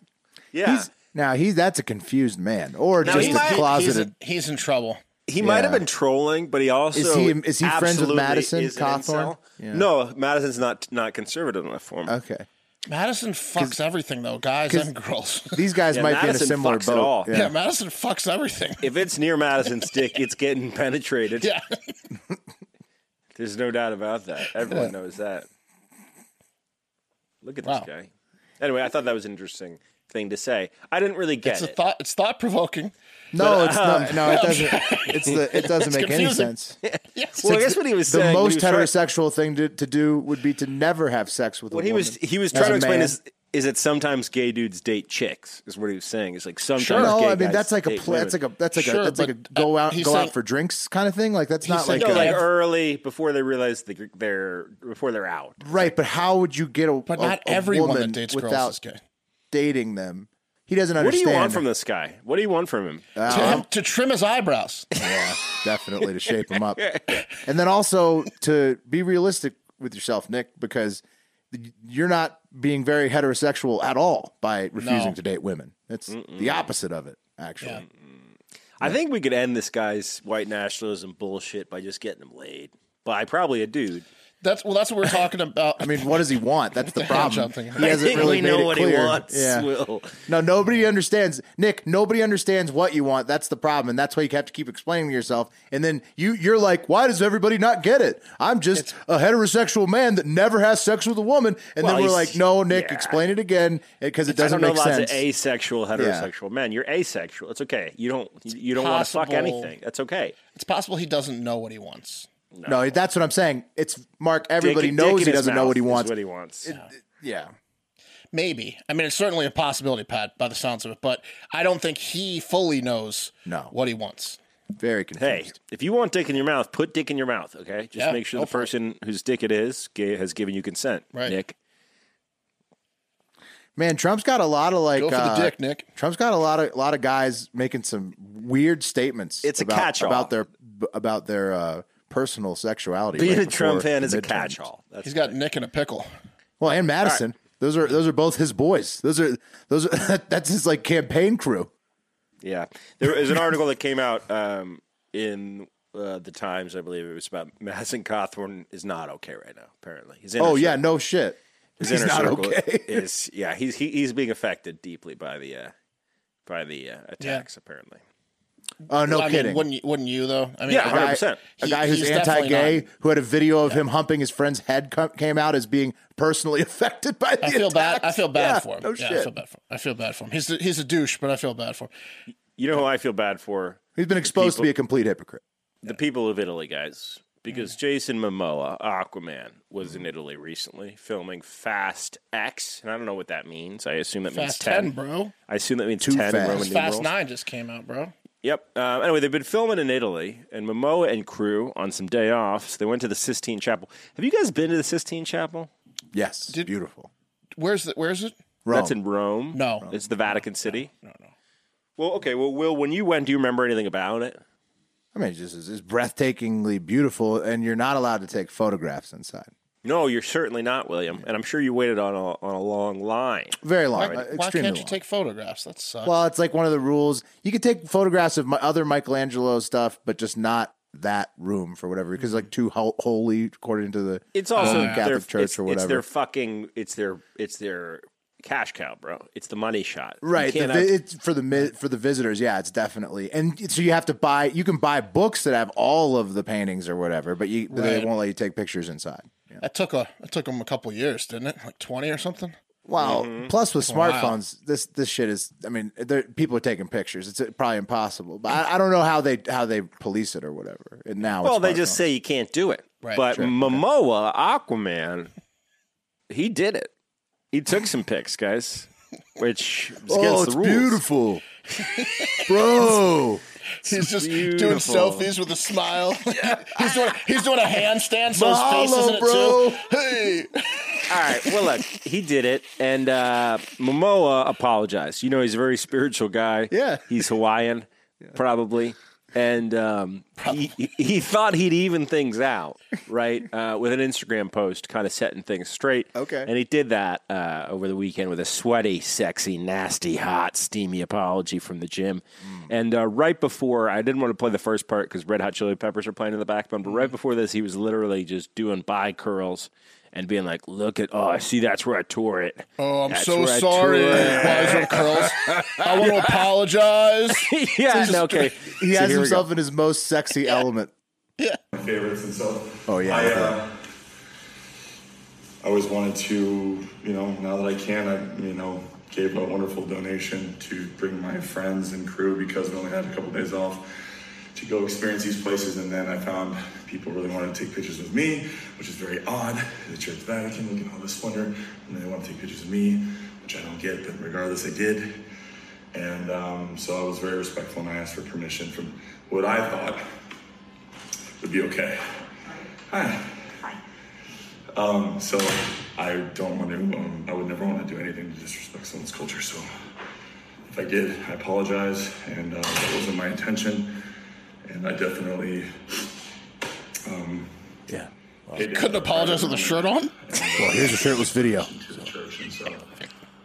Yeah. He's, now he's that's a confused man, or Now, just he a might- He's closeted. in, he's in trouble. He might have been trolling, but he also Is he- is he friends with Madison is Cawthorn? Yeah. No, Madison's not not conservative enough for him. Okay, Madison fucks everything though, guys and girls. These guys Yeah, might be in a similar fucks it boat. all. yeah. Madison fucks everything. If it's near Madison's dick, it's getting penetrated. Yeah. There's no doubt about that. Everyone Yeah. knows that. Look at Wow. this guy. Anyway, I thought that was an interesting thing to say. I didn't really get It's a it. thought. It's thought provoking. No, But, it's um, not. No, it doesn't. It's the. It doesn't It's make any confusing. sense. Yes. well, I guess what he was the saying. most he was trying- heterosexual thing to, to do would be to never have sex with a What he woman. was he was as trying to a explain man. is is that sometimes gay dudes date chicks. Is what he was saying. It's like sometimes Sure. No, gay I mean guys that's like a date pl- that's like women. a that's like Sure, a that's like a but, go uh, out he's go saying- out for drinks kind of thing. Like that's not like no, a, like early before they realize they- they're before they're out. right. But how would you get a But a- not a everyone woman that dates girls without is gay. dating them? He doesn't What do you want from this guy? What do you want from him? To, him, to trim his eyebrows. Yeah, definitely to shape him up, and then also to be realistic with yourself, Nick, because you're not being very heterosexual at all by refusing No. to date women. It's the opposite of it, actually. I think we could end this guy's white nationalism bullshit by just getting him laid by probably a dude. That's well. That's what we're talking about. I mean, what does he want? That's the The problem. hand job. He hasn't really we made know it what he clear. wants, Yeah. Will. No, nobody understands. Nick, nobody understands what you want. That's the problem, and that's why you have to keep explaining to yourself. And then you, you're like, why does everybody not get it? I'm just a heterosexual man that never has sex with a woman. And Well, then we're like, no, Nick, yeah. explain it again because it doesn't don't know make lots sense. of asexual heterosexual men. You're asexual. It's okay. You don't you don't want to fuck anything. That's okay. It's possible he doesn't know what he wants. No. that's what I'm saying. It's Mark. Everybody Dick- knows dick he doesn't know what he wants. What he wants. yeah. Maybe. I mean, it's certainly a possibility, Pat, by the sounds of it. But I don't think he fully knows No. what he wants. Very confused. Hey, if you want dick in your mouth, put dick in your mouth. Okay, just Yeah, make sure the for it. person whose dick it is has given you consent. Right. Nick. Man, Trump's got a lot of like Go for the uh, dick, Nick. Trump's got a lot of a lot of guys making some weird statements. It's a catch-all. about their about their uh, personal sexuality. Being right a Trump fan the is a catch-all. That's He's got Nick in a pickle. Well, and Madison. Those are those are both his boys. Those are those are that's his like campaign crew. Yeah, there is an article that came out um, in uh, the Times, I believe it was about Madison Cawthorn is not okay right now. Apparently, he's inner Oh yeah, circle- no shit. his He's inner not circle okay. is yeah, he's he, he's being affected deeply by the uh, by the uh, attacks. Apparently, Oh no I mean, kidding. wouldn't you, wouldn't you though? I mean, Yeah, a guy, 100%. a He- guy who's anti-gay, who had a video of him humping his friend's head, co- came out as being personally affected by the I feel bad. I feel bad Yeah, for him. No yeah, I shit. feel bad for him. I feel bad for him. He's a, he's a douche, but I feel bad for him. you know who I feel bad for? He's been exposed to be a complete hypocrite. the people of Italy, guys, because Jason Momoa, Aquaman, was in Italy recently filming Fast X, and I don't know what that means. I assume that Fast means 10. 10, bro. I assume that means Too 10 in fast. Roman Fast numerals. 9 just came out, bro. Yep. Uh, anyway, they've been filming in Italy, and Momoa and crew on some day off, so They went to the Sistine Chapel. Have you guys been to the Sistine Chapel? Yes, beautiful. Where's the, where's it? Rome. That's in Rome. No. It's the Vatican City. No, no. Well, okay. Well, Will, when you went, do you remember anything about it? I mean, it's just it's, it's breathtakingly beautiful, and you're not allowed to take photographs inside. No, you're certainly not, William. And I'm sure you waited on a, on a long line. Very long, Why, uh, why extremely can't you long. take photographs? That sucks. Well, it's like one of the rules. You could take photographs of my other Michelangelo stuff, but just not that room for whatever because like too ho- holy according to the It's also Roman their, Catholic Church it's, or whatever. It's whatever. their fucking. It's their. It's their cash cow, bro. It's the money shot. Right, the have- it's for the for the visitors. Yeah, it's definitely, and so you have to buy. You can buy books that have all of the paintings or whatever, but you they won't let you take pictures inside. That took a that took them a couple years, didn't it? Like 20 or something? Wow. Mm-hmm. Plus, with Wow. smartphones, this this shit is. I mean, people are taking pictures. It's probably impossible. But I, I don't know how they how they police it or whatever. And now, well, it's they just say you can't do it. Right, but sure. Momoa, Aquaman, he did it. He took some pics, guys, which is against Oh, the it's rules. beautiful, bro. He's just doing selfies with a smile. he's doing he's doing a handstand so his face is in Mahalo, it bro. too. Hey, All right. Well, look, he did it, and uh, Momoa apologized. You know, he's a very spiritual guy. Yeah. he's Hawaiian, probably, and um, he, he thought he'd even things out, right, uh, with an Instagram post, kind of setting things straight. Okay. and he did that uh, over the weekend with a sweaty, sexy, nasty, hot, steamy apology from the gym. And uh, right before, I didn't want to play the first part because Red Hot Chili Peppers are playing in the background, but right before this, he was literally just doing bi curls and being like, "Look at oh, I see that's where I tore it." Oh, I'm That's so sorry, tore. Wiser Curls. I want to apologize. yeah, no, okay. He So has himself in his most sexy element. Yeah. my favorites and so Oh yeah. I, uh, I always wanted to you know now that I can I you know gave a wonderful donation to bring my friends and crew because we only had a couple days off to go experience these places and then I found people really wanted to take pictures with me which is very odd the Church Vatican look at all this splendor and they want to take pictures of me which I don't get but regardless I did and um, so I was very respectful and I asked for permission from what I thought would be okay. Hi. Um, so I don't want to. Um, I would never want to do anything to disrespect someone's culture. So if I did, I apologize, and uh, that wasn't my intention. And I definitely. Um, yeah. Couldn't apologize with a shirt on. Well, here's a shirtless video. To the church, and so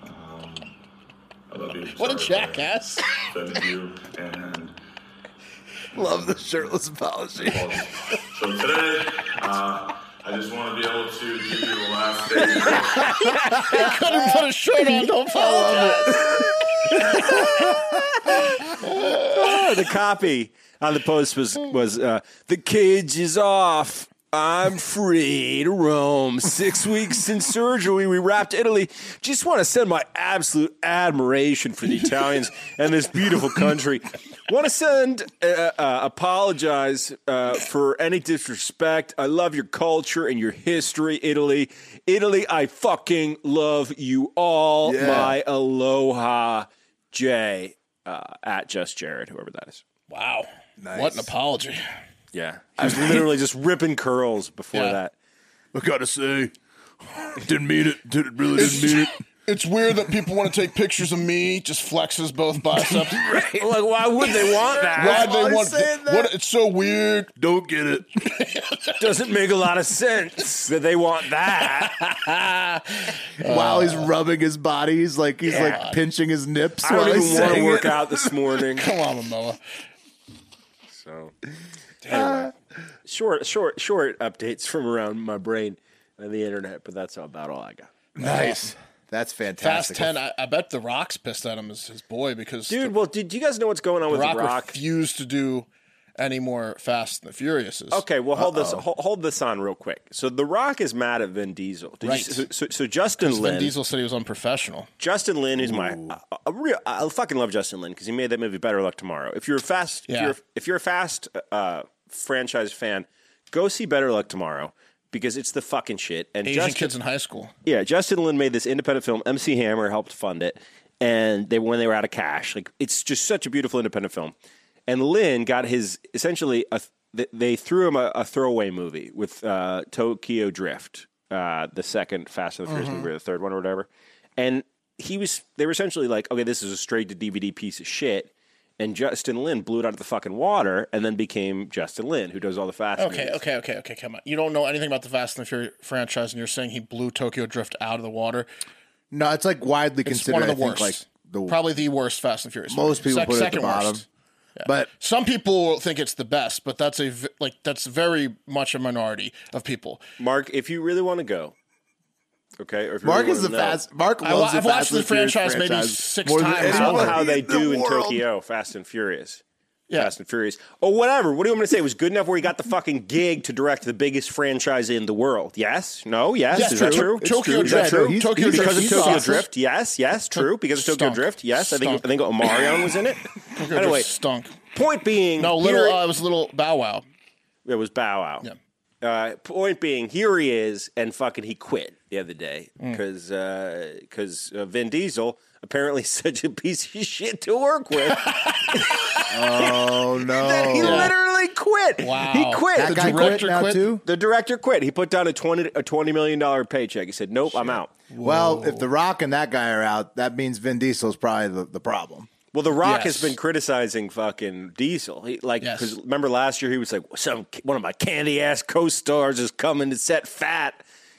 um, I love you. What a Sorry if I jackass. and Love the shirtless apology. So today, uh, I just want to be able to give you the last statement. Couldn't put a shirt on. Don't apologize. Oh, the copy on the post was was uh, the cage is off. I'm free to roam. Six weeks in surgery. We wrapped Italy. Just want to send my absolute admiration for the Italians and this beautiful country. Want to send uh, uh, apologize uh, for any disrespect. I love your culture and your history, Italy. Italy, I fucking love you all. Yeah. My aloha, Jay uh, at Just Jared, whoever that is. Wow. What an apology. Yeah, I was literally just ripping curls before Yeah. that. I gotta say, didn't mean it. Didn't really didn't mean it. It's weird that people want to take pictures of me. Just flexes both biceps. Like, why would they want that? Why Why they want that? What? It's so weird. Don't get it. Doesn't make a lot of sense that they want that. While he's rubbing his body, he's like he's like pinching his nips. I while don't he's even want to saying work it. out this morning. Come on, Momoa. So, anyway, uh, short, short, short updates from around my brain and the internet, but that's about all I got. Nice. That's fantastic. Fast fantastic. ten. I, I bet the Rock's pissed at him as his boy because Dude, well, did you guys know what's going on the with Rock, The Rock? refused to do any more Fast and the Furiouses. Okay, well, hold this hold, hold this on real quick. So, The Rock is mad at Vin Diesel. Did Right. so, so, so Justin Vin Diesel said he was unprofessional. Justin Lin, who's my a, a real, I fucking love Justin Lin because he made that movie Better Luck Tomorrow. If you're a fast, Yeah. if you're if you're a fast uh, franchise fan, go see Better Luck Tomorrow because it's the fucking shit. And Asian Justin, kids in high school. yeah, Justin Lin made this independent film. MC Hammer helped fund it, and they when they were out of cash, like it's just such a beautiful independent film. And Lin got his essentially a, they threw him a, a throwaway movie with uh, Tokyo Drift, uh, the second Fast and the Furious movie, or the third one or whatever. And he was they were essentially like, okay, this is a straight to DVD piece of shit. And Justin Lin blew it out of the fucking water, and then became Justin Lin, who does all the fast. And Okay, movies. okay, okay, okay. Come on. You don't know anything about the Fast and the Furious franchise, and you're saying he blew Tokyo Drift out of the water. No, it's like widely It's considered. one of the I think, worst. like the Probably the worst Fast and Furious. most movie. people Sec- put it at the bottom. worst. But Some people think it's the best, but that's a like that's very much a minority of people. Mark, if you really want to go, okay, or if you Mark really is the know- fast. Mark I, loves I've the watched Fast the and Furious franchise maybe six more times. I don't know how they in the do in. Tokyo, Fast and Furious. Yeah. Fast and Furious. Oh, whatever. What do you want me to say? It was good enough where he got the fucking gig to direct the biggest franchise in the world. Yes? No? Yes? Yes, Is that true. true? It's Tokyo Is that Drift. true? He's- Tokyo because Drift of Tokyo awesome. Drift? Yes, yes, true. Because of Tokyo Stunk. Drift? Yes. I think Stunk. I think Omarion was in it. Tokyo anyway, Drift stunk. point being, No, little. Uh, it was a little Bow Wow. it was Bow Wow. Yeah. Uh, point being, here he is, and fucking he quit the other day Mm. because because uh, Vin Diesel apparently such a piece of shit to work with Oh no! that he literally quit. Wow. He quit. that The guy quit director now quit? too. The director quit. He put down a twenty a twenty million dollar paycheck. He said, "Nope, I'm out." Well, if The Rock and that guy are out, that means Vin Diesel's probably the, the problem. Well, The Rock Yes. has been criticizing fucking Diesel. He like Yes. because remember last year he was like, "Some one of my candy ass co-stars is coming to set fat."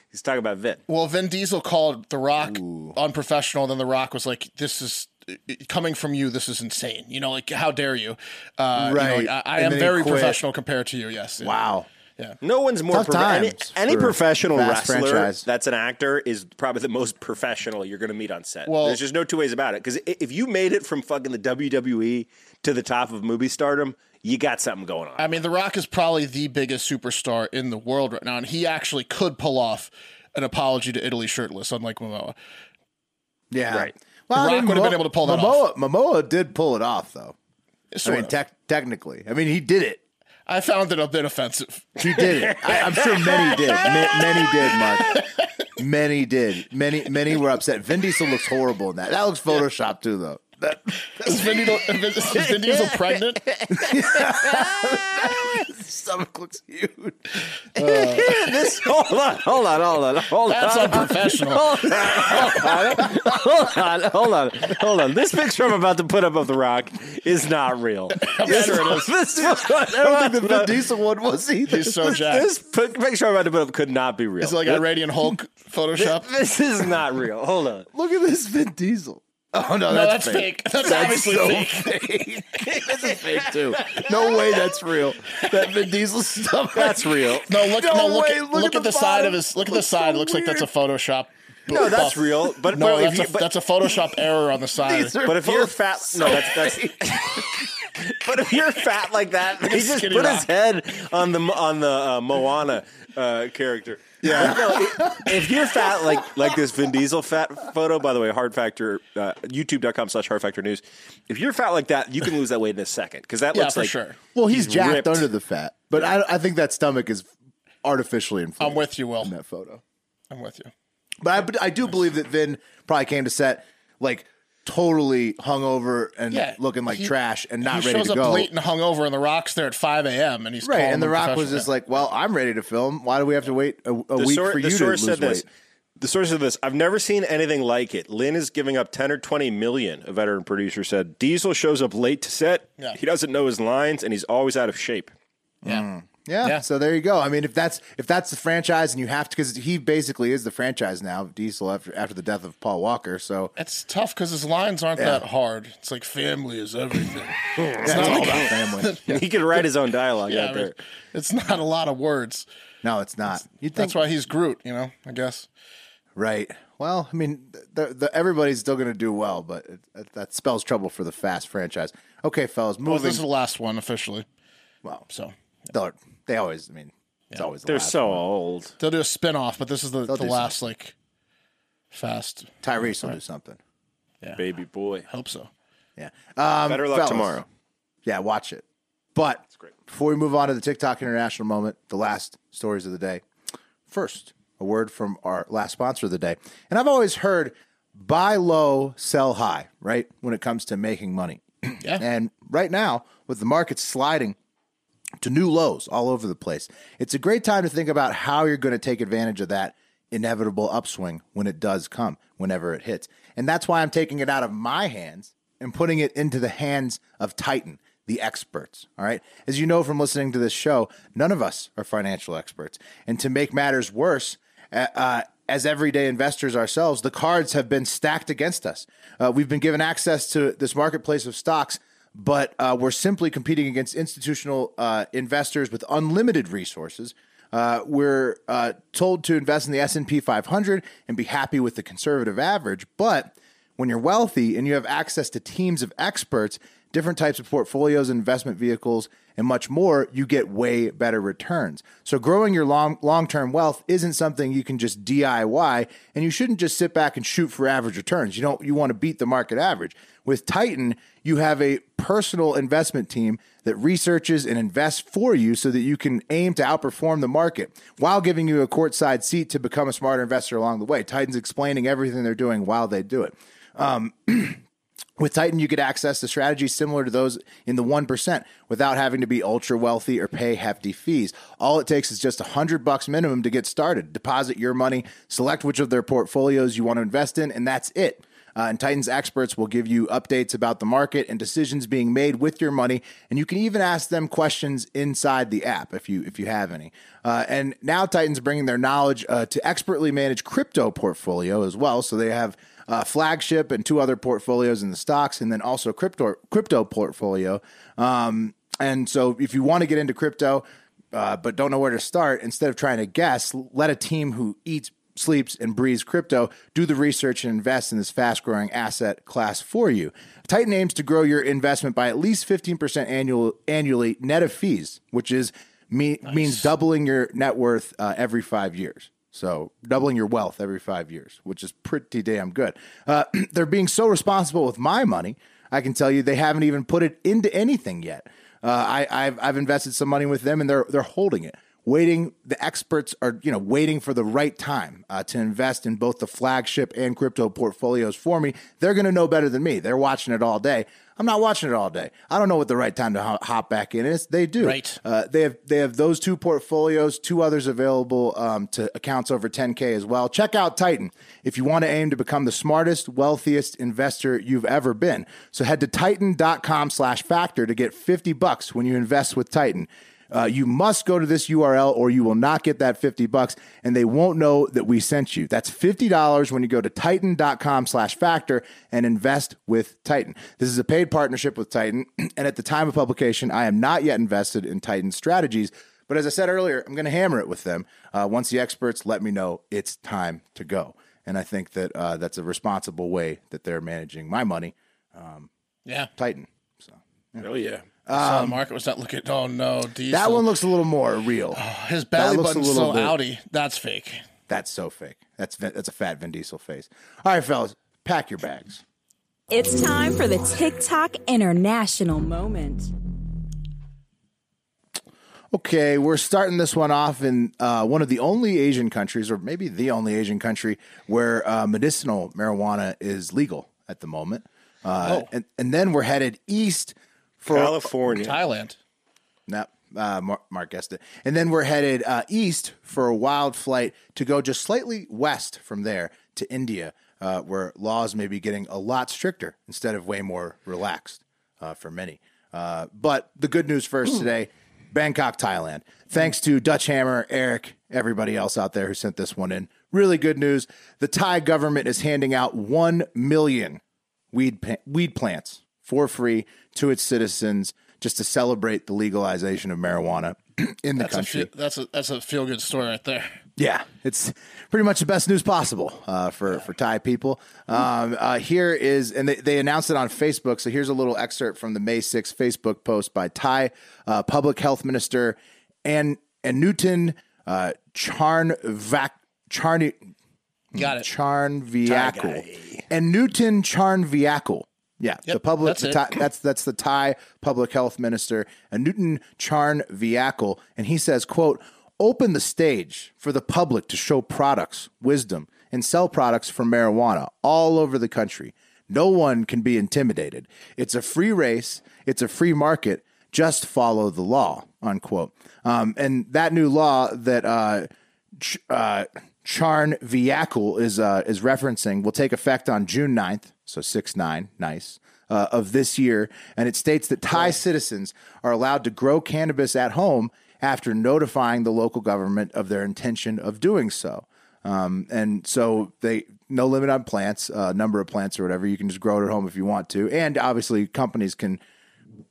He's talking about Vin. Well, Vin Diesel called The Rock unprofessional. Then The Rock was like, "This is coming from you. This is insane. You know, like how dare you? Uh, you know, Right. like, I, I am very quit. professional compared to you. Yes. Wow. Yeah. No one's more Tough prof- any, any professional wrestler franchise. that's an actor is probably the most professional you're going to meet on set. Well- There's just no two ways about it. Because if you made it from fucking the WWE to the top of movie stardom, you got something going on. I mean, The Rock is probably the biggest superstar in the world right now, and he actually could pull off an apology to Italy shirtless, unlike Momoa. Yeah. Right. Well, The I Rock mean, would have been able to pull that Momoa, Momoa did pull it off, though. I Sort mean, of. tec- technically. I mean, he did it. I found it a bit offensive. He did it. I, I'm sure many did. Ma- many did, Mark. Many did. Many many were upset. Vin Diesel looks horrible in that. That looks photoshopped too, though. That, Is Vin Diesel, is Vin Diesel pregnant? stomach looks huge. this, hold on, hold on, hold on, hold on. That's on. unprofessional. Hold on, hold on, hold on, hold on. This picture I'm about to put up of The Rock is not real. I'm sure it is. This, I don't think the Vin Diesel one was either. He's so jacked. this pi- picture I'm about to put up could not be real. Is it like a Radiant Hulk Photoshop? This is not real. Hold on. Look at this Vin Diesel. Oh no, No, that's, that's fake. That's, That's obviously so fake. this is fake too. No way, that's real. That Vin Diesel stuff. That's real. No, look, No no, look, way, at, look look, at at, the the, side of his. Look at the side. so it looks like that's a Photoshop. No, that's buff. real. But, No, but if that's, you, a, but, that's a Photoshop error on the side. These are but if you're fat, so no, that's that's. but if you're fat like that, he just put rock. his head on the on the uh, Moana uh, character. Yeah. No, i- if you're fat like like this Vin Diesel fat photo, by the way, Hard Factor, uh, YouTube.com slash Hard Factor News. If you're fat like that, you can lose that weight in a second because that Yeah, looks for like sure. Well, he's, He's jacked ripped. under the fat, but I, I think that stomach is artificially inflated. I'm with you, Will. in that photo. I'm with you. But I, I do believe that Vin probably came to set like totally hungover and Yeah, looking like he- trash and not he ready shows to up go. late and hungover, and the Rock's there at 5 a.m. and he's Right, calling and The Rock was professional. just like, "Well, I'm ready to film. Why do we have to wait a, a week source, for you to source lose said this. weight?" The source of this, I've never seen anything like it. Lin is giving up 10 or 20 million, a veteran producer said. Diesel shows up late to set. Yeah. He doesn't know his lines, and he's always out of shape. yeah. Mm. Yeah, Yeah. So there you go. I mean, if that's if that's the franchise, and you have to, because he basically is the franchise now, Diesel after after the death of Paul Walker. So It's tough because his lines aren't Yeah. that hard. It's like family is everything. it's all about family. He can write his own dialogue yeah, out there. it's not a lot of words. No, it's not. You think That's why he's Groot. You know, I guess. Right. Well, I mean, the, the, everybody's still going to do well, but it, that, that spells trouble for the Fast franchise. Okay, fellas, Well, moving. this is the last one officially. well, So they're- they always. I mean, it's always. The They're last so one. old. they'll do a spin off, but this is the, They'll the do last like fast. Tyrese will do something. Yeah. Baby boy. Hope so. Yeah. Um, Better luck fellas, tomorrow. Yeah, watch it. But before we move on to the TikTok International moment, the last stories of the day. First, a word from our last sponsor of the day. And I've always heard buy low, sell high, right? When it comes to making money. Yeah. And right now, with the market sliding to new lows all over the place, it's a great time to think about how you're going to take advantage of that inevitable upswing when it does come, whenever it hits. And that's why I'm taking it out of my hands and putting it into the hands of Titan, the experts. All right. As you know from listening to this show, none of us are financial experts. And to make matters worse, uh, as everyday investors ourselves, the cards have been stacked against us. Uh, we've been given access to this marketplace of stocks, but uh, we're simply competing against institutional uh, investors with unlimited resources. Uh, we're uh, told to invest in the S&P 500 and be happy with the conservative average, but when you're wealthy and you have access to teams of experts, different types of portfolios, investment vehicles, and much more, you get way better returns. So growing your long long-term wealth isn't something you can just DIY, and you shouldn't just sit back and shoot for average returns. You don't you want to beat the market average. With Titan, you have a personal investment team that researches and invests for you so that you can aim to outperform the market while giving you a courtside seat to become a smarter investor along the way. Titan's explaining everything they're doing while they do it. Um, with Titan, you get access to strategies similar to those in the 1% without having to be ultra wealthy or pay hefty fees. All it takes is just a hundred bucks minimum to get started. Deposit your money, select which of their portfolios you want to invest in, and that's it. Uh, and Titan's experts will give you updates about the market and decisions being made with your money, and you can even ask them questions inside the app if you if you have any. Uh, and now Titan's bringing their knowledge uh, to expertly manage crypto portfolio as well, so they have uh, flagship and two other portfolios in the stocks, and then also crypto crypto portfolio. Um, and so, if you want to get into crypto, uh, but don't know where to start, instead of trying to guess, let a team who eats, sleeps, and breathes crypto do the research and invest in this fast growing asset class for you. Titan aims to grow your investment by at least 15% annual, annually net of fees, which is me, means doubling your net worth uh, every five years. So doubling your wealth every five years, which is pretty damn good. Uh, they're being so responsible with my money. I can tell you they haven't even put it into anything yet. Uh, I, I've, I've invested some money with them, and they're they're holding it, waiting. The experts are you know waiting for the right time uh, to invest in both the flagship and crypto portfolios for me. They're going to know better than me. They're watching it all day. I'm not watching it all day. I don't know what the right time to hop back in is. They do. Right. Uh, they have they have those two portfolios, two others available um, to accounts over 10k as well. Check out Titan if you want to aim to become the smartest, wealthiest investor you've ever been. So head to titan.com/factor to get 50 bucks when you invest with Titan. Uh, you must go to this URL or you will not get that 50 bucks and they won't know that we sent you. That's $50 when you go to titan.com slash factor and invest with Titan. This is a paid partnership with Titan. And at the time of publication, I am not yet invested in Titan strategies. But as I said earlier, I'm going to hammer it with them uh, once the experts let me know it's time to go. And I think that uh, that's a responsible way that they're managing my money. Um, Yeah. Titan. So, Oh yeah. Saw the market was not looking. Oh no, diesel. That one looks a little more real. His belly that looks a button's little so bit- outy. That's fake. That's so fake. That's that's a fat Vin Diesel face. All right, fellas, pack your bags. It's time for the TikTok International Moment. Okay, we're starting this one off in uh, one of the only Asian countries, or maybe the only Asian country, where uh, medicinal marijuana is legal at the moment. Uh, Oh. and, and then we're headed east for California. Thailand. No, uh, Mark, Mark guessed it. And then we're headed uh, east for a wild flight to go just slightly west from there to India, uh, where laws may be getting a lot stricter instead of way more relaxed uh, for many. Uh, but the good news first today Bangkok, Thailand. Thanks to Dutch Hammer, Eric, everybody else out there who sent this one in. Really good news. The Thai government is handing out 1 million weed pa- weed plants for free to its citizens just to celebrate the legalization of marijuana in the That's a country. fe- that's a that's a feel good story right there. Yeah, it's pretty much the best news possible uh, for for Thai people. Um, uh, here is, and they, they announced it on Facebook. So here's a little excerpt from the May 6th Facebook post by Thai uh, Public Health Minister and Anutin uh, Charnvac Charni. Got it. Charnvirakul and Newton Charnvirakul. Yeah, the public. that's the. Thai, that's that's the Thai public health minister, Anutin Charnvirakul, and he says, "quote Open the stage for the public to show products, wisdom, and sell products for marijuana all over the country. No one can be intimidated. It's a free race. It's a free market. Just follow the law." Unquote. Um, and that new law that uh, uh, Charnvirakul is uh, is referencing will take effect on June 9th, so 6 9, nice, uh, of this year. And it states that Thai citizens are allowed to grow cannabis at home after notifying the local government of their intention of doing so. Um, and so they no limit on plants, uh, number of plants or whatever. You can just grow it at home if you want to. And obviously, companies can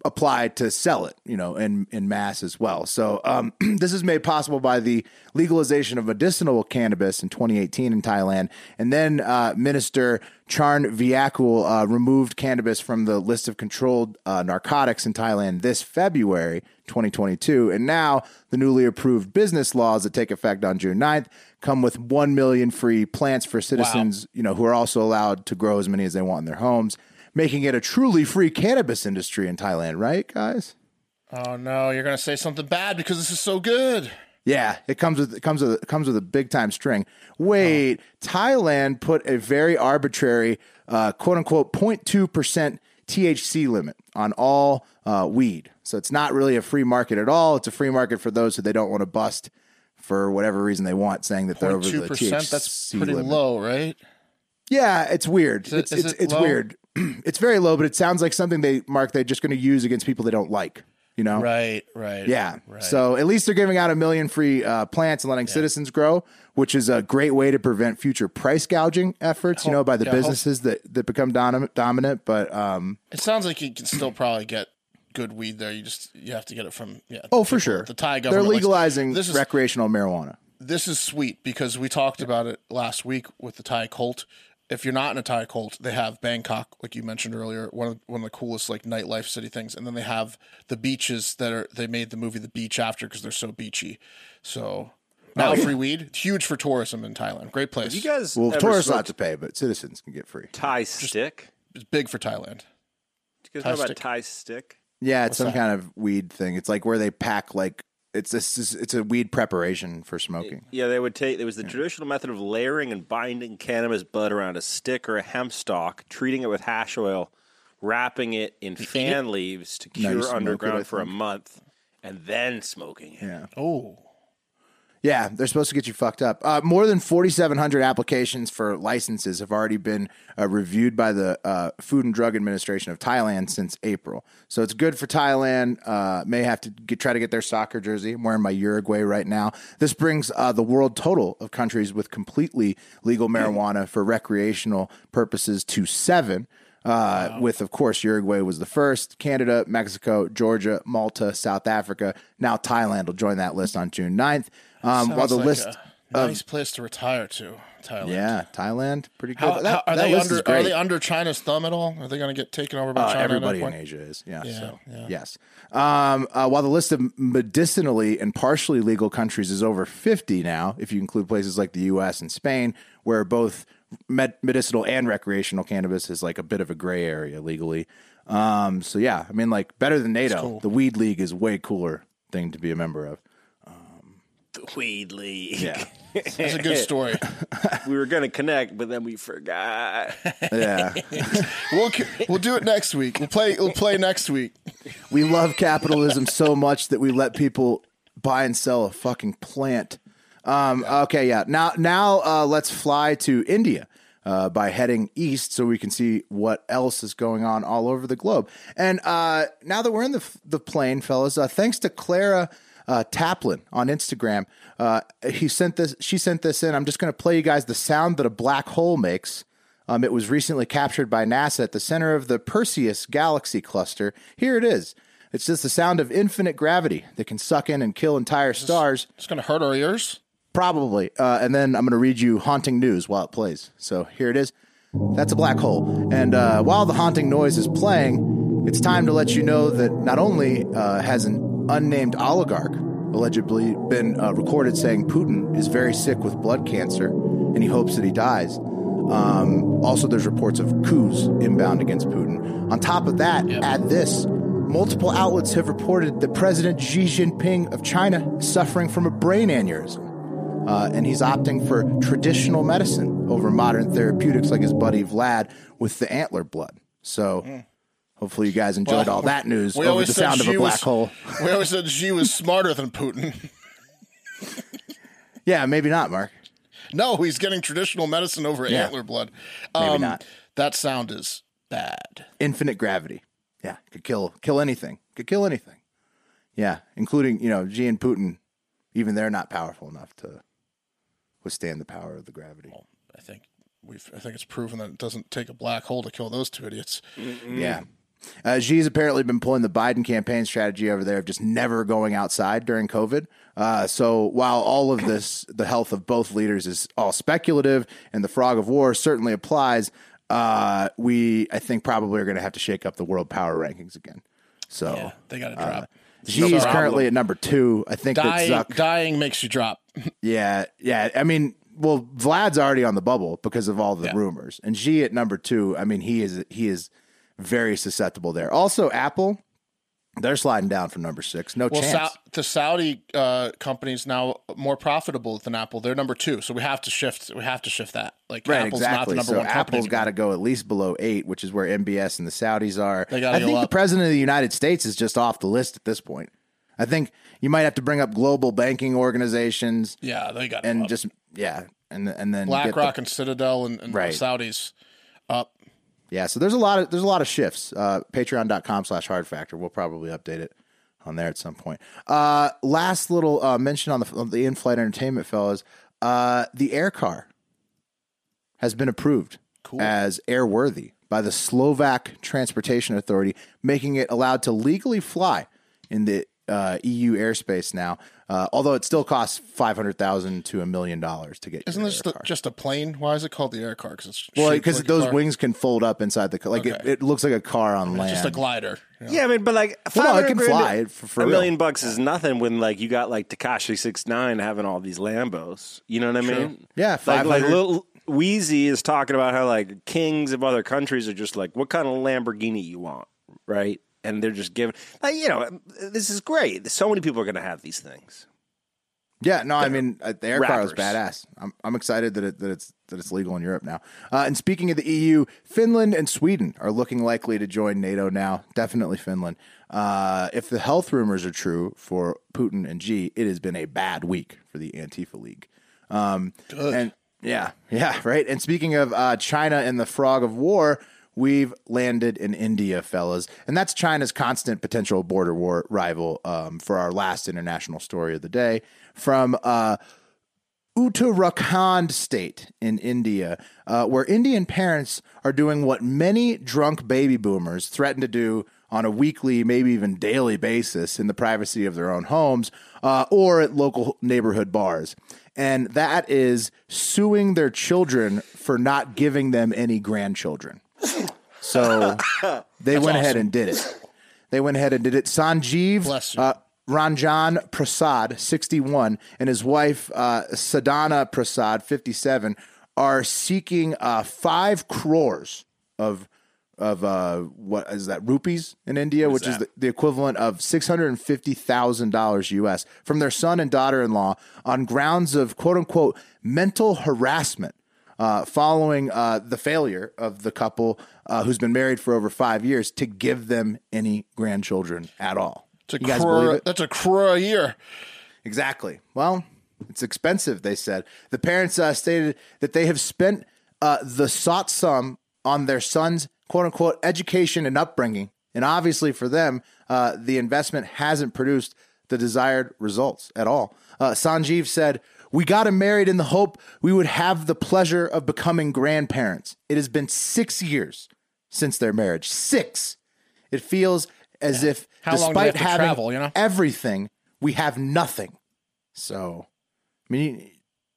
apply to sell it, you know, in, in mass as well. So um, this is made possible by the legalization of medicinal cannabis in 2018 in Thailand. And then uh, Minister Charn Viakul uh, removed cannabis from the list of controlled uh, narcotics in Thailand this February 2022. And now the newly approved business laws that take effect on June 9th come with 1 million free plants for citizens, you know, who are also allowed to grow as many as they want in their homes making it a truly free cannabis industry in Thailand, right, guys? Oh no, you're gonna say something bad because this is so good. Yeah, it comes with it comes with it comes with a big time string. Wait, Thailand put a very arbitrary, uh, quote unquote, 0.2 percent THC limit on all uh, weed. So it's not really a free market at all. It's a free market for those who they don't want to bust for whatever reason they want, saying that they're over the. THC That's pretty limit. low, right? Yeah, it's weird. Is it- it's it's, it it's weird. it's very low, but it sounds like something they mark they're just going to use against people they don't like. You know, Right, right. Yeah. right. So at least they're giving out a million free uh, plants and letting citizens grow, which is a great way to prevent future price gouging efforts. You know, by the yeah, hope- businesses that that become dominant. dominant but um, it sounds like you can still probably get good weed there. You just you have to get it from yeah. Oh, for sure. The Thai government They're legalizing this is recreational marijuana. this is sweet because we talked about it last week with the Thai cult. If you're not in a Thai cult, they have Bangkok, like you mentioned earlier, one of one of the coolest like nightlife city things, and then they have the beaches that are they made the movie The Beach after because they're so beachy. So now Oh, free weed, huge for tourism in Thailand. Great place. You guys, Well, tourists smoked have to pay, but citizens can get free. Thai stick. It's big for Thailand. You guys Thai know about stick. Thai stick? Yeah, it's What's some that? kind of weed thing. It's like where they pack like it's this is it's a weed preparation for smoking. Yeah, they would take. There was the traditional method of layering and binding cannabis bud around a stick or a hemp stalk, treating it with hash oil, wrapping it in fan leaves to cure smoke underground I for a month, and then smoking it. Yeah. Oh, Yeah, they're supposed to get you fucked up. Uh, more than 4,700 applications for licenses have already been uh, reviewed by the uh, Food and Drug Administration of Thailand since April. So it's good for Thailand. Uh, may have to get, try to get their soccer jersey. I'm wearing my Uruguay right now. This brings uh, the world total of countries with completely legal marijuana for recreational purposes to seven. Uh, With, of course, Uruguay was the first, Canada, Mexico, Georgia, Malta, South Africa. Now Thailand will join that list on June 9th. Um, while the like list a of nice place to retire to, Thailand. yeah, Thailand, pretty good. How, That- how- are that they list is under? Are great. they under China's thumb at all? Are they going to get taken over by Uh, China? at everybody that in point? Asia is, yeah. Yeah, so yeah. yes. Um, uh, while the list of medicinally and partially legal countries is over fifty now, if you include places like the U.S. and Spain, where both med- medicinal and recreational cannabis is like a bit of a gray area legally. Um, so yeah, I mean, like better than NATO. The weed league is way cooler thing to be a member of. The weed league. Yeah. That's a good story. we were going to connect, but then we forgot. Yeah. we'll we'll do it next week. We'll play. We'll play next week. We love capitalism so much that we let people buy and sell a fucking plant. Um, okay, yeah. Now, now uh, let's fly to India uh, by heading east, so we can see what else is going on all over the globe. And uh, now that we're in the the plane, fellas, uh, thanks to Clara uh, Taplin on Instagram, uh, he sent this. She sent this in. I'm just going to play you guys the sound that a black hole makes. Um, it was recently captured by NASA at the center of the Perseus galaxy cluster. Here it is. It's just the sound of infinite gravity that can suck in and kill entire stars. It's going to hurt our ears. Probably. Uh, and then I'm going to read you haunting news while it plays. So here it is. That's a black hole. And uh, while the haunting noise is playing, it's time to let you know that not only uh, has an unnamed oligarch allegedly been uh, recorded saying Putin is very sick with blood cancer and he hopes that he dies. Um, also, there's reports of coups inbound against Putin. On top of that, add this. Multiple outlets have reported that President Xi Jinping of China is suffering from a brain aneurysm. Uh, and he's opting for traditional medicine over modern therapeutics like his buddy Vlad with the antler blood. So hopefully you guys enjoyed Well, all that news we over always the said sound of a black was- hole. We always said she was smarter than Putin. Yeah, maybe not, Mark. No, he's getting traditional medicine over Yeah. antler blood. Maybe um, not. That sound is bad. Infinite gravity. Yeah, could kill kill anything. Could kill anything. Yeah, including you know Xi and Putin. Even they're not powerful enough to withstand the power of the gravity. I think we've. I think it's proven that it doesn't take a black hole to kill those two idiots. Yeah. Uh, Xi's apparently been pulling the Biden campaign strategy over there of just never going outside during COVID. Uh, so while all of this, the health of both leaders is all speculative, and the frog of war certainly applies, uh, we I think probably are going to have to shake up the world power rankings again. So Yeah, they got to uh, drop. Xi is currently at number two. I think dying. that Zuck. Dying makes you drop. Yeah, yeah. I mean, well, Vlad's already on the bubble because of all the rumors, and Xi at number two. I mean, he is he is very susceptible there. Also, Apple, they're sliding down from number six. No well, chance. Sau- the Saudi uh, company's now more profitable than Apple. They're number two, so we have to shift. We have to shift that. Like Right, Apple's not the number so one company. Apple's got to go at least below eight, which is where MBS and the Saudis are. I think the president of the United States is just off the list at this point. I think you might have to bring up global banking organizations. Yeah, they got and up. just yeah, and and then get the- BlackRock and Citadel and, and Right. the Saudis up. Yeah, so there's a lot of there's a lot of shifts. Uh, Patreon.com slash hard factor. We'll probably update it on there at some point. Uh, last little uh, mention on the on the in-flight entertainment, fellas. Uh, the air car has been approved as airworthy by the Slovak Transportation Authority, making it allowed to legally fly in the uh, EU airspace now. Uh, although it still costs five hundred thousand to a million dollars to get. Isn't this the, just a plane? Why is it called the air car? Because it's well, because like those car? wings can fold up inside the car. Like it, Okay. it looks like a car on land. Just a glider. Yeah, I mean, but like, Well, no, it can fly to- for- for a real. million bucks is nothing when like you got like Tekashi six nine having all these Lambos. You know what I True. mean? Yeah, like like 500 Lil Weezy is talking about how like kings of other countries are just like, what kind of Lamborghini you want, right? And they're just giving, like, you know, this is great. So many people are going to have these things. Yeah, no, I mean uh, the air car is badass. I'm I'm excited that it that it's that it's legal in Europe now. Uh, and speaking of the EU, Finland and Sweden are looking likely to join NATO now. Definitely Finland. Uh, if the health rumors are true for Putin and Xi, it has been a bad week for the Antifa League. Um, and yeah, yeah, right. And speaking of uh, China and the frog of war, we've landed in India, fellas, and that's China's constant potential border war rival. Um, for our last international story of the day, from uh, Uttarakhand state in India, uh, where Indian parents are doing what many drunk baby boomers threaten to do on a weekly, maybe even daily basis in the privacy of their own homes uh, or at local neighborhood bars. And that is suing their children for not giving them any grandchildren. So they went ahead and did it. They went ahead and did it. Sanjeev uh, Ranjan Prasad, 61, and his wife uh, Sadhana Prasad, 57, are seeking uh, five crores of of uh, what is that rupees in India, which is the, the equivalent of six hundred and fifty thousand dollars U.S. from their son and daughter-in-law on grounds of quote unquote mental harassment. Uh, following uh, the failure of the couple uh, who's been married for over five years to give them any grandchildren at all. It's a You guys crore- believe it? That's a crore a year. Exactly. Well, it's expensive, they said. The parents uh, stated that they have spent uh, the sought sum on their son's quote unquote education and upbringing. And obviously, for them, uh, the investment hasn't produced the desired results at all. Uh, Sanjeev said, We got him married in the hope we would have the pleasure of becoming grandparents. It has been six years since their marriage. Six. It feels as if, How do despite having travel, you know? everything, we have nothing. So, I mean,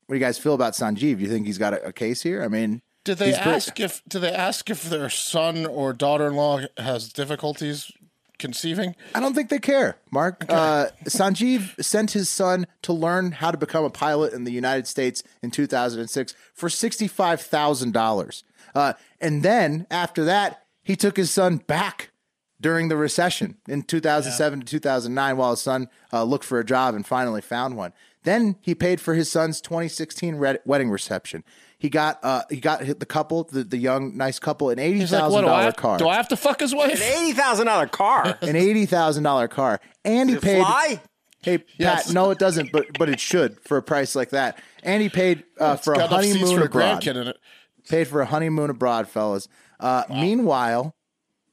what do you guys feel about Sanjeev? Do you think he's got a, a case here? I mean, Did they he's pretty- ask if did they ask if their son or daughter-in-law has difficulties conceiving? I don't think they care, Mark. Uh, Sanjeev sent his son to learn how to become a pilot in the United States in 2006 for $65,000. Uh, and then after that, he took his son back during the recession in 2007 to 2009 while his son uh, looked for a job and finally found one. Then he paid for his son's 2016 red- wedding reception. He got uh, he got the couple, the, the young nice couple, an eighty He's like, thousand what do I dollar car. do I have to fuck his wife? An eighty thousand dollar car. an eighty thousand dollar car, and he paid. fly? Hey Pat, Yes. no, it doesn't, but but it should for a price like that. And he paid uh, for a got enough seats honeymoon for abroad. grandkid in it. Paid for a honeymoon abroad, fellas. Uh, Meanwhile,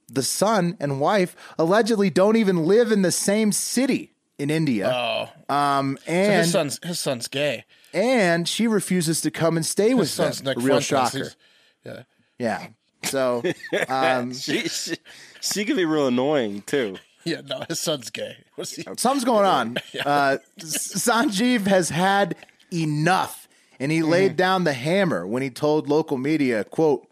the son and wife allegedly don't even live in the same city in India. Oh, Um, so and his son's his son's gay. And she refuses to come and stay His with son's them. Nick A real Fuentes. shocker. He's- Yeah. Yeah. So, um, she, she, she can be real annoying too. Yeah, no, his son's gay. What's he? something's going on. Uh, Sanjeev has had enough, and he laid down the hammer when he told local media, "quote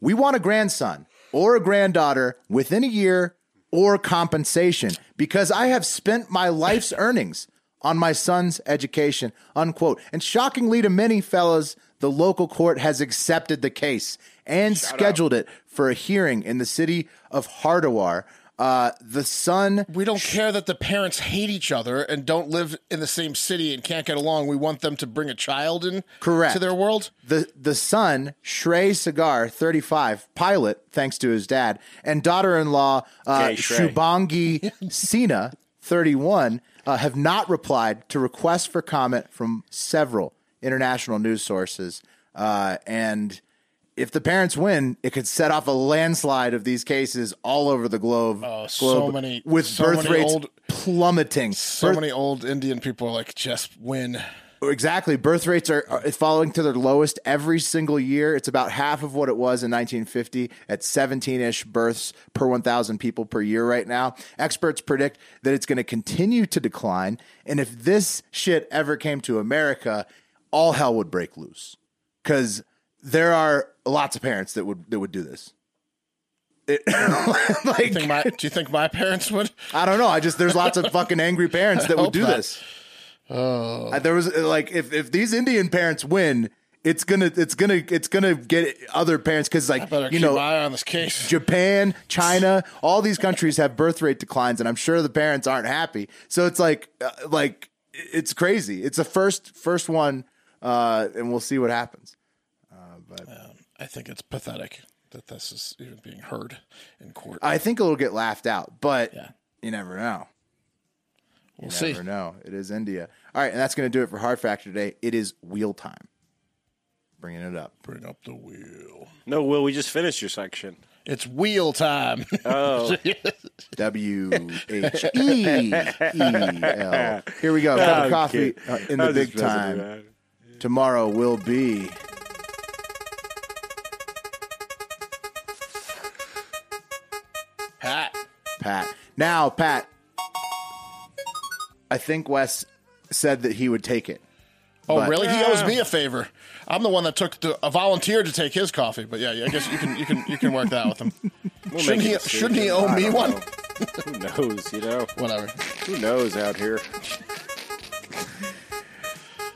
We want a grandson or a granddaughter within a year or compensation because I have spent my life's earnings on my son's education." Unquote. And shockingly to many fellas, the local court has accepted the case and scheduled it for a hearing in the city of Haridwar. Uh, the son We don't care that the parents hate each other and don't live in the same city and can't get along. We want them to bring a child in Correct. to their world. The the son, Shrey Sagar, 35, pilot, thanks to his dad, and daughter-in-law uh, Okay, Shubhangi Sinha, 31, uh, have not replied to requests for comment from several international news sources. Uh, and if the parents win, it could set off a landslide of these cases all over the globe. Oh, so globe, many- with so birth many rates old- plummeting. So Birth- many old Indian people are like, just win. Exactly. Birth rates are, are falling to their lowest every single year. It's about half of what it was in 1950 at 17 ish births per 1,000 people per year right now. Experts predict that it's going to continue to decline. And if this shit ever came to America, all hell would break loose because there are lots of parents that would that would do this. It, like, do, you think my, do you think my parents would? I don't know. I just there's lots of fucking angry parents that would do not. this. Oh, Uh, There was like if if these Indian parents win, it's gonna it's gonna it's gonna get other parents because like you know on this case. Japan, China, all these countries have birth rate declines, and I'm sure the parents aren't happy. So it's like uh, like it's crazy. It's the first first one, uh, and we'll see what happens. Uh, but I think it's pathetic that this is even being heard in court. I think it'll get laughed out, but you never know. You We'll see. never know. It is India. All right, and that's going to do it for Hard Factor today. It is wheel time. Bringing it up. Bring up the wheel. No, Will, we just finished your section. It's wheel time. Oh. W H E E L. Here we go. Cup of coffee uh, in the big just messing time. Tomorrow will be. Pat. Pat. Now, Pat, I think Wes said that he would take it. Oh, But- really? He owes me a favor. I'm the one that took the, a volunteer to take his coffee, but yeah, yeah, I guess you can you can you can work that with him. We'll shouldn't he shouldn't he owe I me one? know. Who knows, you know? Whatever. Who knows out here?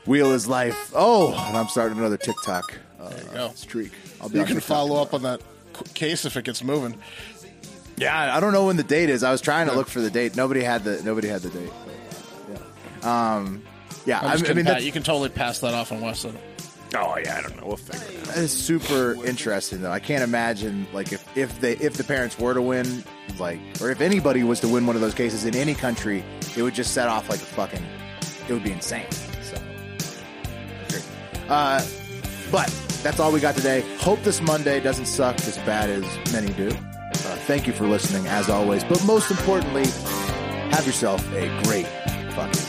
Wheel is life. Oh, and I'm starting another TikTok uh, go. streak. I'll be You can TikTok follow up on that case if it gets moving. Yeah, I don't know when the date is. I was trying to look for the date. Nobody had the nobody had the date. But, yeah. Um, yeah. I'm I, just I kidding, mean, Pat. you can totally pass that off on Weston. Oh yeah, I don't know. We'll figure it out. that is super interesting though. I can't imagine like if if they if the parents were to win, like or if anybody was to win one of those cases in any country, it would just set off like a fucking. It would be insane. So, uh, but that's all we got today. Hope this Monday doesn't suck as bad as many do. Uh, thank you for listening as always. But most importantly, have yourself a great fucking day.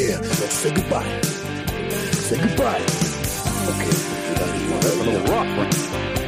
Yeah, let's say goodbye. Say goodbye. Okay, you gotta do a little rock.